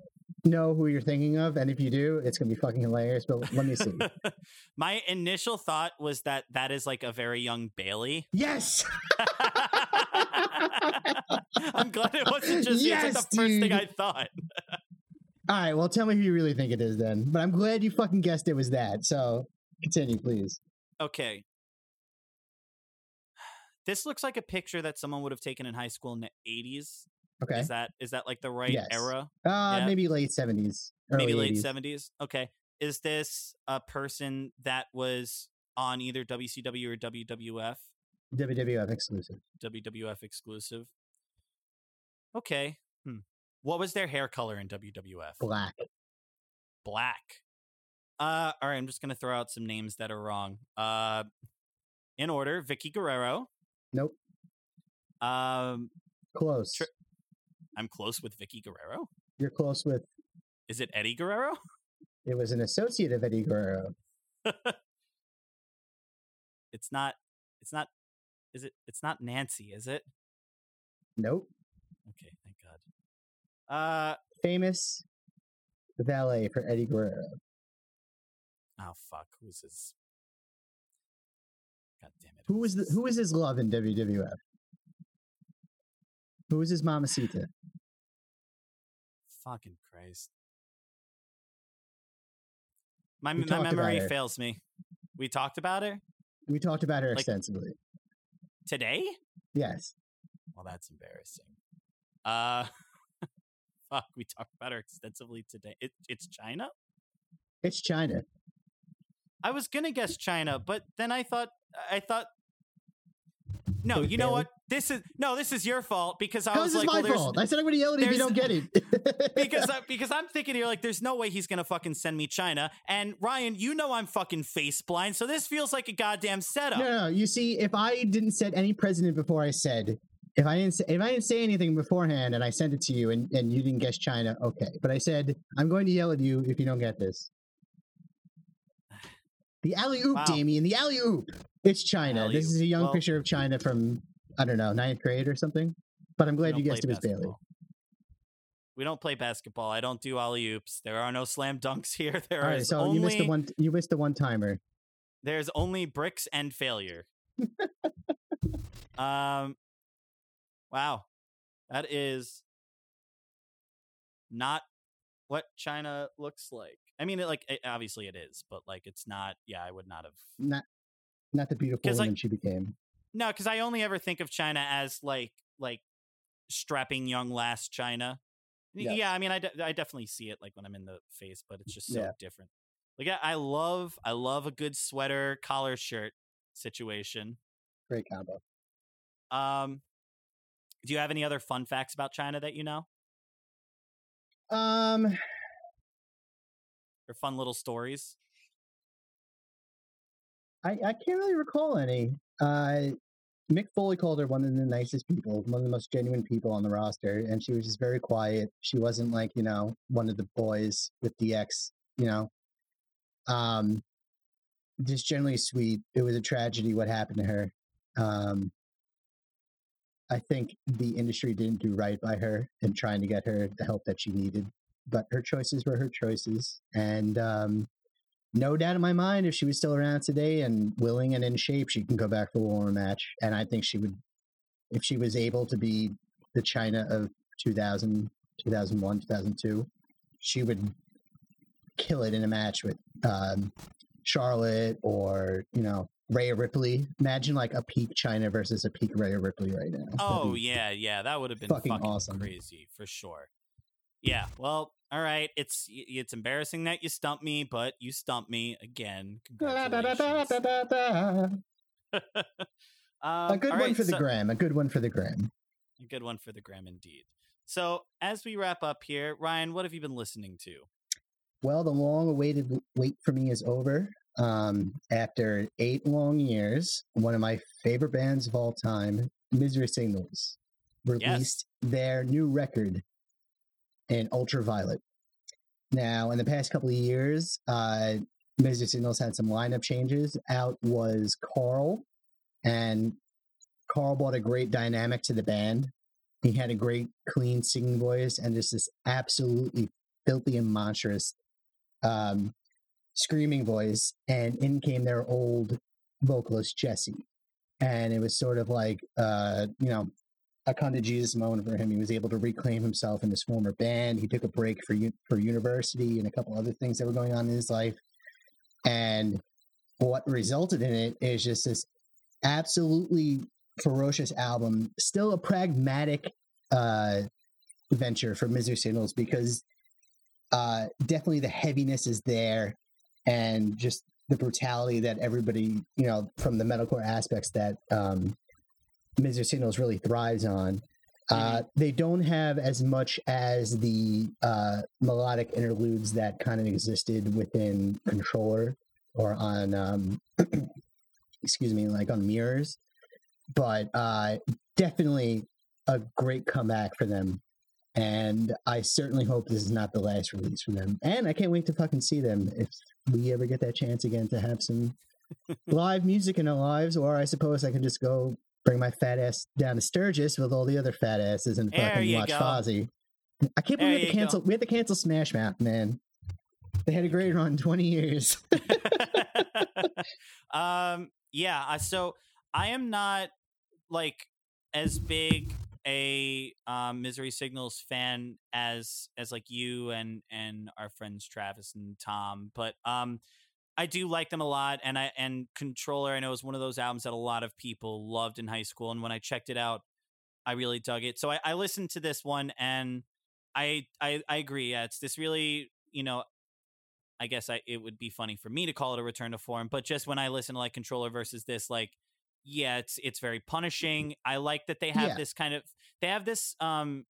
know who you're thinking of, and if you do, it's going to be fucking hilarious. But let me see. My initial thought was that that is like a very young Bayley. yes. I'm glad it wasn't just you. It's like Yes, the first thing. I thought. All right. Well, tell me who you really think it is then. But I'm glad you fucking guessed it was that. So continue, please. Okay. This looks like a picture that someone would have taken in high school in the 80s. Okay. Is that is that like the right Yes. era? Uh, yeah. maybe late seventies, Maybe late 70s. Okay. Is this a person that was on either WCW or WWF? WWF exclusive. WWF exclusive. Okay. Hmm. What was their hair color in WWF? Black. Black. Uh, all right. I'm just gonna throw out some names that are wrong. Uh, in order: Vickie Guerrero. Nope. Um, Close. I'm close with Vickie Guerrero. You're close with. Is it Eddie Guerrero? It was an associate of Eddie Guerrero. It's not. It's not. Is it? It's not Nancy, is it? Nope. Okay, thank God. Uh Famous valet for Eddie Guerrero. oh fuck. Who's his? God damn it. Who was the, who was his love in WWF? Who was his mamacita? Fucking Christ. My We my memory fails me. We talked about her We talked about her Like- extensively. today. Yes. Well, that's embarrassing. Uh, fuck. We talked about her extensively today. It, it's Chyna. It's Chyna. I was gonna guess Chyna, but then I thought I thought. No, you know what? This is no, this is your fault because I How was this like, my well, fault? I said I'm going to yell at you if you don't get it. because I, because I'm thinking here like there's no way he's gonna fucking send me Chyna. And Ryan, you know I'm fucking face blind, so this feels like a goddamn setup. No, no, no. You see, if I didn't set any president before I said, if I didn't say, if I didn't say anything beforehand and I sent it to you and, and you didn't guess Chyna, okay. But I said I'm going to yell at you if you don't get this. The alley oop, Wow. Damien. The alley oop. It's Chyna. Alley-oop. This is a young Well- picture of Chyna from I don't know ninth grade or something. But I'm glad you guessed it was Bayley. We don't play basketball. I don't do alley oops. There are no slam dunks here. There All right, so only you missed the one. You missed the one timer. there's only bricks and failure. um, wow, that is not what Chyna looks like. I mean, it, like it, obviously it is, but like it's not. Yeah, I would not have. Not, not the beautiful 'Cause, like- woman she became. No, because I only ever think of Chyna as like like strapping young lass Chyna. Yeah. Yeah, I mean, I, de- I definitely see it like when I'm in the face, but it's just so Yeah. different. Like I, I love I love a good sweater collar shirt situation. Great combo. Um, do you have any other fun facts about China that you know, Um, or fun little stories? I, I can't really recall any. Uh, Mick Foley called her one of the nicest people, one of the most genuine people on the roster, and she was just very quiet. She wasn't like you know one of the boys with the DX, you know. Um, just generally sweet. It was a tragedy what happened to her. Um, I think the industry didn't do right by her in trying to get her the help that she needed, but her choices were her choices, and um, no doubt in my mind, if she was still around today and willing and in shape, she can go back for one more match. And I think she would, if she was able to be the Chyna of 2000, 2001, 2002, she would kill it in a match with um, Charlotte or, you know, Rhea Ripley. Imagine like a peak Chyna versus a peak Rhea Ripley right now. Oh yeah, yeah, that would have been fucking fucking, awesome. crazy for sure. Yeah, well, all right. It's it's embarrassing that you stumped me, but you stumped me again. Congratulations. um, a good one right, for the so- gram. A good one for the gram. A good one for the gram, indeed. So as we wrap up here, Ryan, what have you been listening to? Well, the long-awaited wait for me is over. Um, after eight long years, one of my favorite bands of all time, Misery Signals, released their new record in Ultraviolet. Now, in the past couple of years, uh, Misery Signals had some lineup changes. Out was Karl, and Karl brought a great dynamic to the band. He had a great, clean singing voice and just this absolutely filthy and monstrous um, screaming voice, and in came their old vocalist Jesse, and it was sort of like uh, you know a come to Jesus moment for him. He was able to reclaim himself in his former band. He took a break for for university and a couple other things that were going on in his life, and what resulted in it is just this absolutely ferocious album. Still a pragmatic uh, venture for Misery Signals because uh, definitely the heaviness is there and just the brutality that everybody, you know, from the metalcore aspects that um, Misery Signals really thrives on. Uh, they don't have as much as the uh, melodic interludes that kind of existed within Controller or on, um, excuse me, like on Mirrors, but uh, definitely a great comeback for them and I certainly hope this is not the last release for them. And I can't wait to fucking see them if we ever get that chance again to have some live music in our lives. Or I suppose I can just go bring my fat ass down to Sturgis with all the other fat asses and There fucking you watch go. Fozzy. I can't There believe we had you to go. cancel. We had to cancel Smash Mouth, man. They had a great run, twenty years. um yeah uh, so i am not like as big a um, misery signals fan as as like you and and our friends travis and tom but um i do like them a lot and i and controller i know is one of those albums that a lot of people loved in high school and when i checked it out i really dug it so i, I listened to this one and I, I i agree yeah it's this really you know I guess I, it would be funny for me to call it a return to form, but just when I listen to like controller versus this, like, yeah, it's it's very punishing. I like that they have Yeah. this kind of they have this um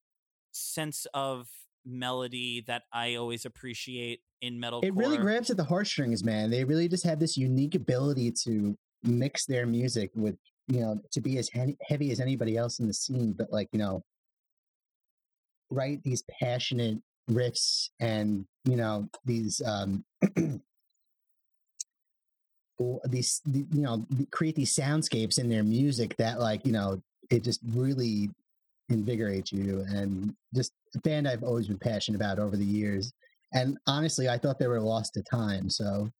sense of melody that I always appreciate in metal. It really grabs at the heartstrings, man. They really just have this unique ability to mix their music with, you know, to be as he- heavy as anybody else in the scene, but like, you know, write these passionate riffs and, you know, these, um, these, you know, create these soundscapes in their music that, like, you know, it just really invigorates you. And just a band I've always been passionate about over the years and honestly, I thought they were lost to time. So,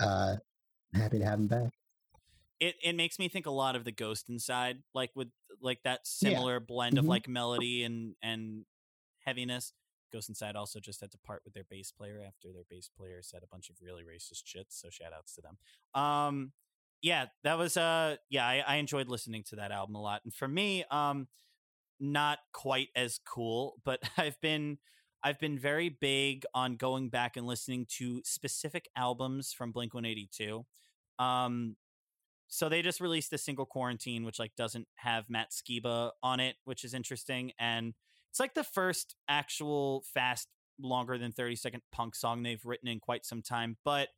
uh, I'm happy to have them back. it it makes me think a lot of the Ghost Inside, like with like that Yeah. similar blend of Mhm. like melody and and heaviness. Ghost Inside also just had to part with their bass player after their bass player said a bunch of really racist shit. So shout outs to them. Um, yeah, that was uh, yeah, I, I enjoyed listening to that album a lot. And for me, um, not quite as cool, but I've been I've been very big on going back and listening to specific albums from Blink One Eighty Two. Um, so they just released a single quarantine which like doesn't have matt skiba on it which is interesting and it's like the first actual fast longer than 30 second punk song they've written in quite some time but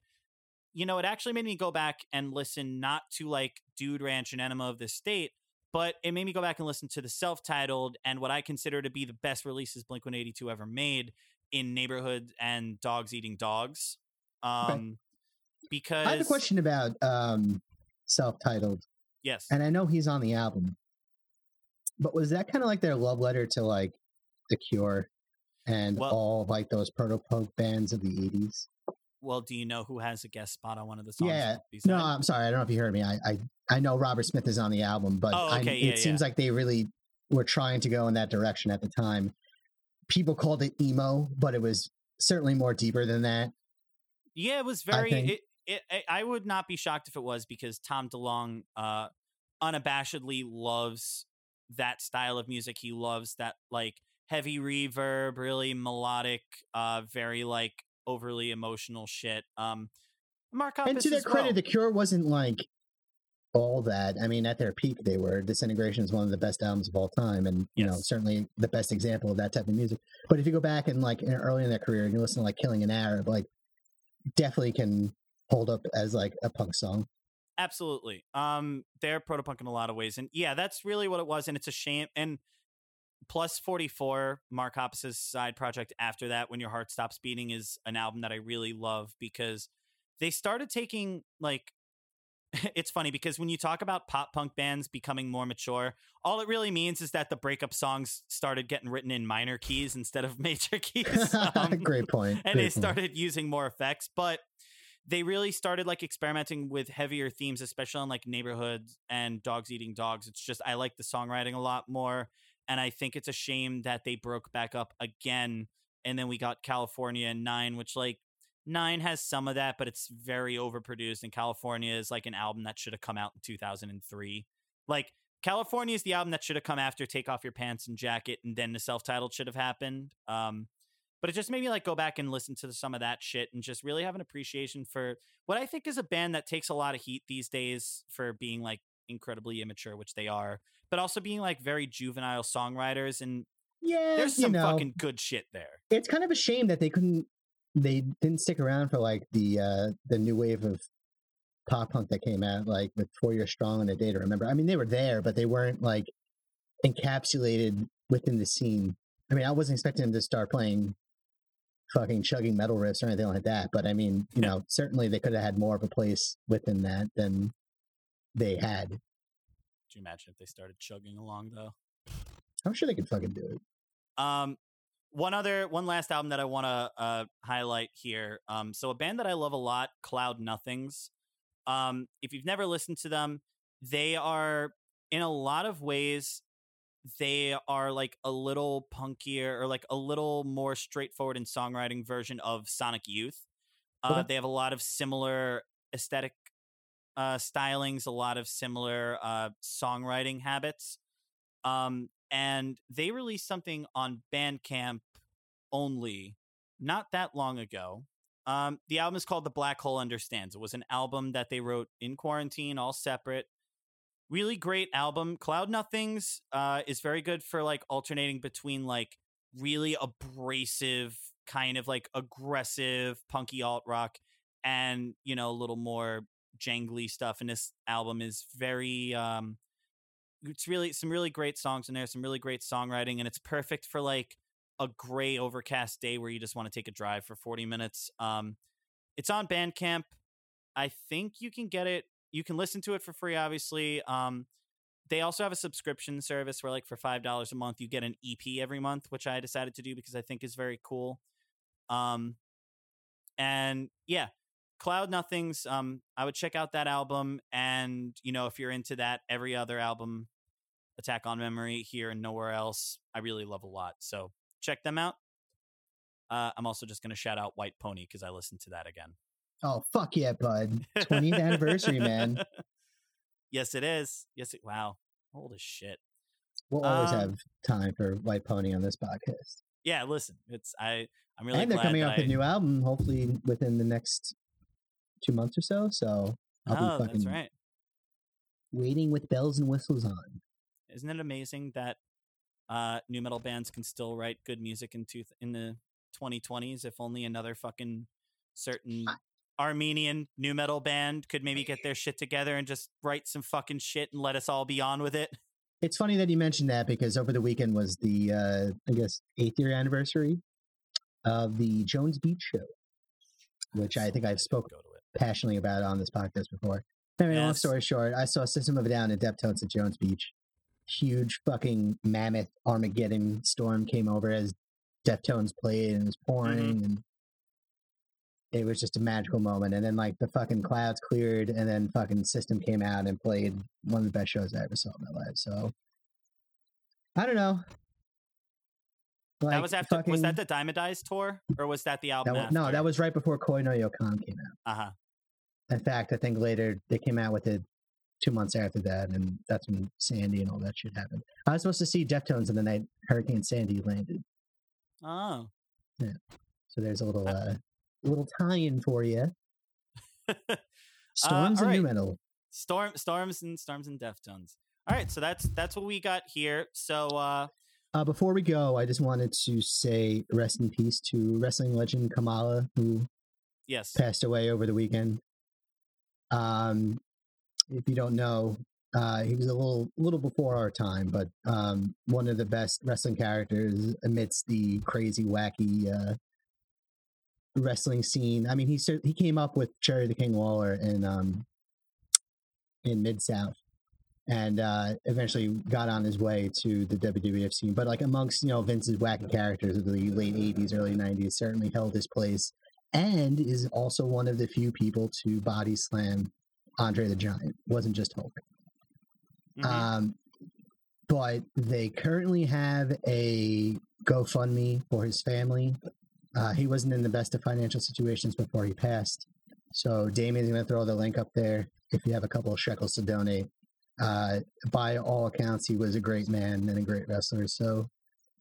you know it actually made me go back and listen not to like dude ranch and enema of the state but it made me go back and listen to the self-titled and what i consider to be the best releases blink 182 ever made in neighborhood and dogs eating dogs um because I have a question about um, self-titled, yes. And I know he's on the album, but was that kind of like their love letter to like The Cure and Well- all like those proto punk bands of the '80s? Well, do you know who has a guest spot on one of the songs? Yeah. No, I'm sorry. I don't know if you heard me. I I, I know Robert Smith is on the album, but Oh, I, okay, it yeah, seems like they really were trying to go in that direction at the time. People called it emo, but it was certainly more deeper than that. Yeah, it was very. think- It, it, I- I would not be shocked if it was because Tom DeLonge uh, unabashedly loves that style of music. He loves that like heavy reverb, really melodic, uh, very like overly emotional shit. Um, Mark Hoppus and to their credit, well. The Cure wasn't like all that. I mean, at their peak, they were. Disintegration is one of the best albums of all time, and you know, certainly the best example of that type of music. But if you go back and like in- early in their career and you listen to like "Killing an Arab," like definitely can hold up as like a punk song. Absolutely. Um, they're protopunk in a lot of ways, and yeah, that's really what it was. And it's a shame. And plus forty four, Mark Hoppus's side project after that, when your heart stops beating, is an album that I really love because they started taking like. It's funny because when you talk about pop punk bands becoming more mature, all it really means is that the breakup songs started getting written in minor keys instead of major keys. Um, Great point. and great they point. started using more effects but they really started like experimenting with heavier themes especially on like neighborhoods and dogs eating dogs it's just i like the songwriting a lot more and i think it's a shame that they broke back up again and then we got california and nine which like nine has some of that but it's very overproduced and california is like an album that should have come out in 2003 like california is the album that should have come after take off your pants and jacket and then the self-titled should have happened um but it just made me like go back and listen to some of that shit and just really have an appreciation for what I think is a band that takes a lot of heat these days for being like incredibly immature, which they are, but also being like very juvenile songwriters. And yeah, there's you some know, fucking good shit there. it's kind of a shame that they couldn't they didn't stick around for like the uh the new wave of pop punk that came out like with four years strong and a day to remember i mean they were there but they weren't like encapsulated within the scene i mean i wasn't expecting them to start playing fucking chugging metal riffs or anything like that but i mean you know certainly they could have had more of a place within that than they had Could you imagine if they started chugging along though? i'm sure they could fucking do it Um, one other, one last album that I want to uh, highlight here. Um, so a band that I love a lot, Cloud Nothings. Um, if you've never listened to them, they are in a lot of ways they are like a little punkier or like a little more straightforward in songwriting version of Sonic Youth. Uh, Okay. They have a lot of similar aesthetic uh, stylings, a lot of similar uh, songwriting habits. Um, and they released something on Bandcamp only not that long ago. Um, the album is called The Black Hole Understands. It was an album that they wrote in quarantine, all separate. Really great album. Cloud Nothings uh, is very good for like alternating between like really abrasive, kind of like aggressive, punky alt rock, and you know a little more jangly stuff. And this album is very um, it's really some really great songs in there, some really great songwriting, and it's perfect for like a gray overcast day where you just want to take a drive for 40 minutes. Um, it's on Bandcamp. I think you can get it. You can listen to it for free, obviously. Um, they also have a subscription service where, like, for five dollars a month, you get an EP every month, which I decided to do because I think is very cool. Um, and yeah, Cloud Nothings. Um, I would check out that album, and you know, if you're into that, every other album, Attack on Memory here and nowhere else, I really love a lot. So check them out. Uh, I'm also just going to shout out White Pony because I listened to that again. oh fuck yeah bud 20th anniversary man yes, it is. Yes, it. Wow, old as shit. we'll always Um, have time for white pony on this podcast Yeah, listen, it's I. I'm really and they're coming out with a new album hopefully within the next two months or so so i'll oh, be fucking that's right. waiting with bells and whistles on Isn't it amazing that uh, nu metal bands can still write good music in two in the 2020s? If only another fucking certain Armenian nu metal band could maybe get their shit together and just write some fucking shit and let us all be on with it. it's funny that you mentioned that because over the weekend was the uh i guess eighth year anniversary of the jones beach show which i think i've spoken Go to it. Passionately about on this podcast before anyway long Yes. story short i saw system of a down and deftones at jones beach huge fucking mammoth armageddon storm came over as deftones played and it was pouring and it was just a magical moment. And then like the fucking clouds cleared, and then fucking system came out and played one of the best shows I ever saw in my life. So I don't know. that was after. was that the Diamond Eyes tour, or was that the that album? wa- no? That was right before Koi no Yokan came out. Uh huh. In fact, I think later they came out with it two months after that, and that's when Sandy and all that shit happened. I was supposed to see Deftones in the night Hurricane Sandy landed, Oh. yeah. so there's a little Uh, uh, little tie-in for you. Storms all and right. nu metal. Storm, storms, and storms and Deftones. All right, so that's that's what we got here. So uh Uh, before we go, I just wanted to say rest in peace to wrestling legend Kamala, who yes, passed away over the weekend. Um, if you don't know, uh, he was a little little before our time, but um, one of the best wrestling characters amidst the crazy, wacky uh, wrestling scene. I mean, he he came up with Jerry the King Lawler in um, in Mid South, and uh, eventually got on his way to the WWF scene. But like amongst you know Vince's wacky characters of the late '80s, early '90s, certainly held his place and is also one of the few people to body slam Andre the Giant. Wasn't just Hulk. Mhm. Um, but they currently have a GoFundMe for his family. Uh, he wasn't in the best of financial situations before he passed. So Damien's going to throw the link up there if you have a couple of shekels to donate. Uh, by all accounts, he was a great man and a great wrestler. So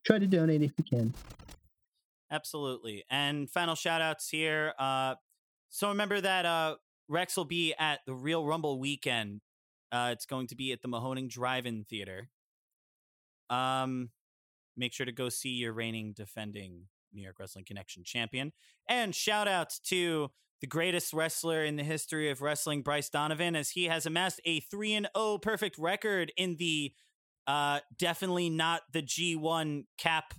try to donate if you can. Absolutely. And final shout outs here. Uh, so remember that uh, Rex will be at the Real Rumble weekend. Uh, it's going to be at the Mahoning Drive-In Theater. Um, make sure to go see your reigning defending New York Wrestling Connection champion. And shout outs to the greatest wrestler in the history of wrestling, Bryce Donovan, as he has amassed a 3 and 0 perfect record in the uh, definitely not the G1 cap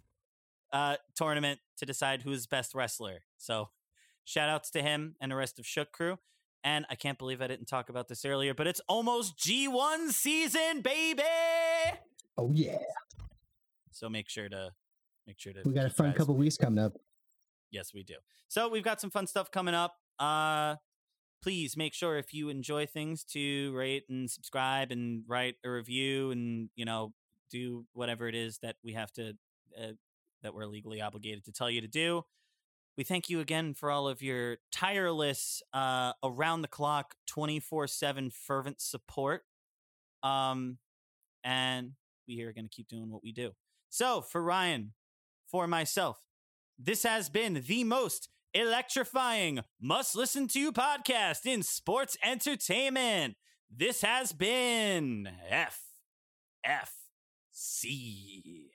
uh, tournament to decide who's best wrestler. So shout outs to him and the rest of Shook Crew. And I can't believe I didn't talk about this earlier, but it's almost G1 season, baby. Oh, yeah. So make sure to make sure to We got a fun couple weeks coming up. Yes, we do. So we've got some fun stuff coming up. Uh please make sure if you enjoy things to rate and subscribe and write a review and you know do whatever it is that we have to uh, that we're legally obligated to tell you to do. We thank you again for all of your tireless uh around the clock 24/7 fervent support. Um and we here are going to keep doing what we do. So, for Ryan, for myself, this has been the most electrifying must listen to podcast in sports entertainment. This has been F F C.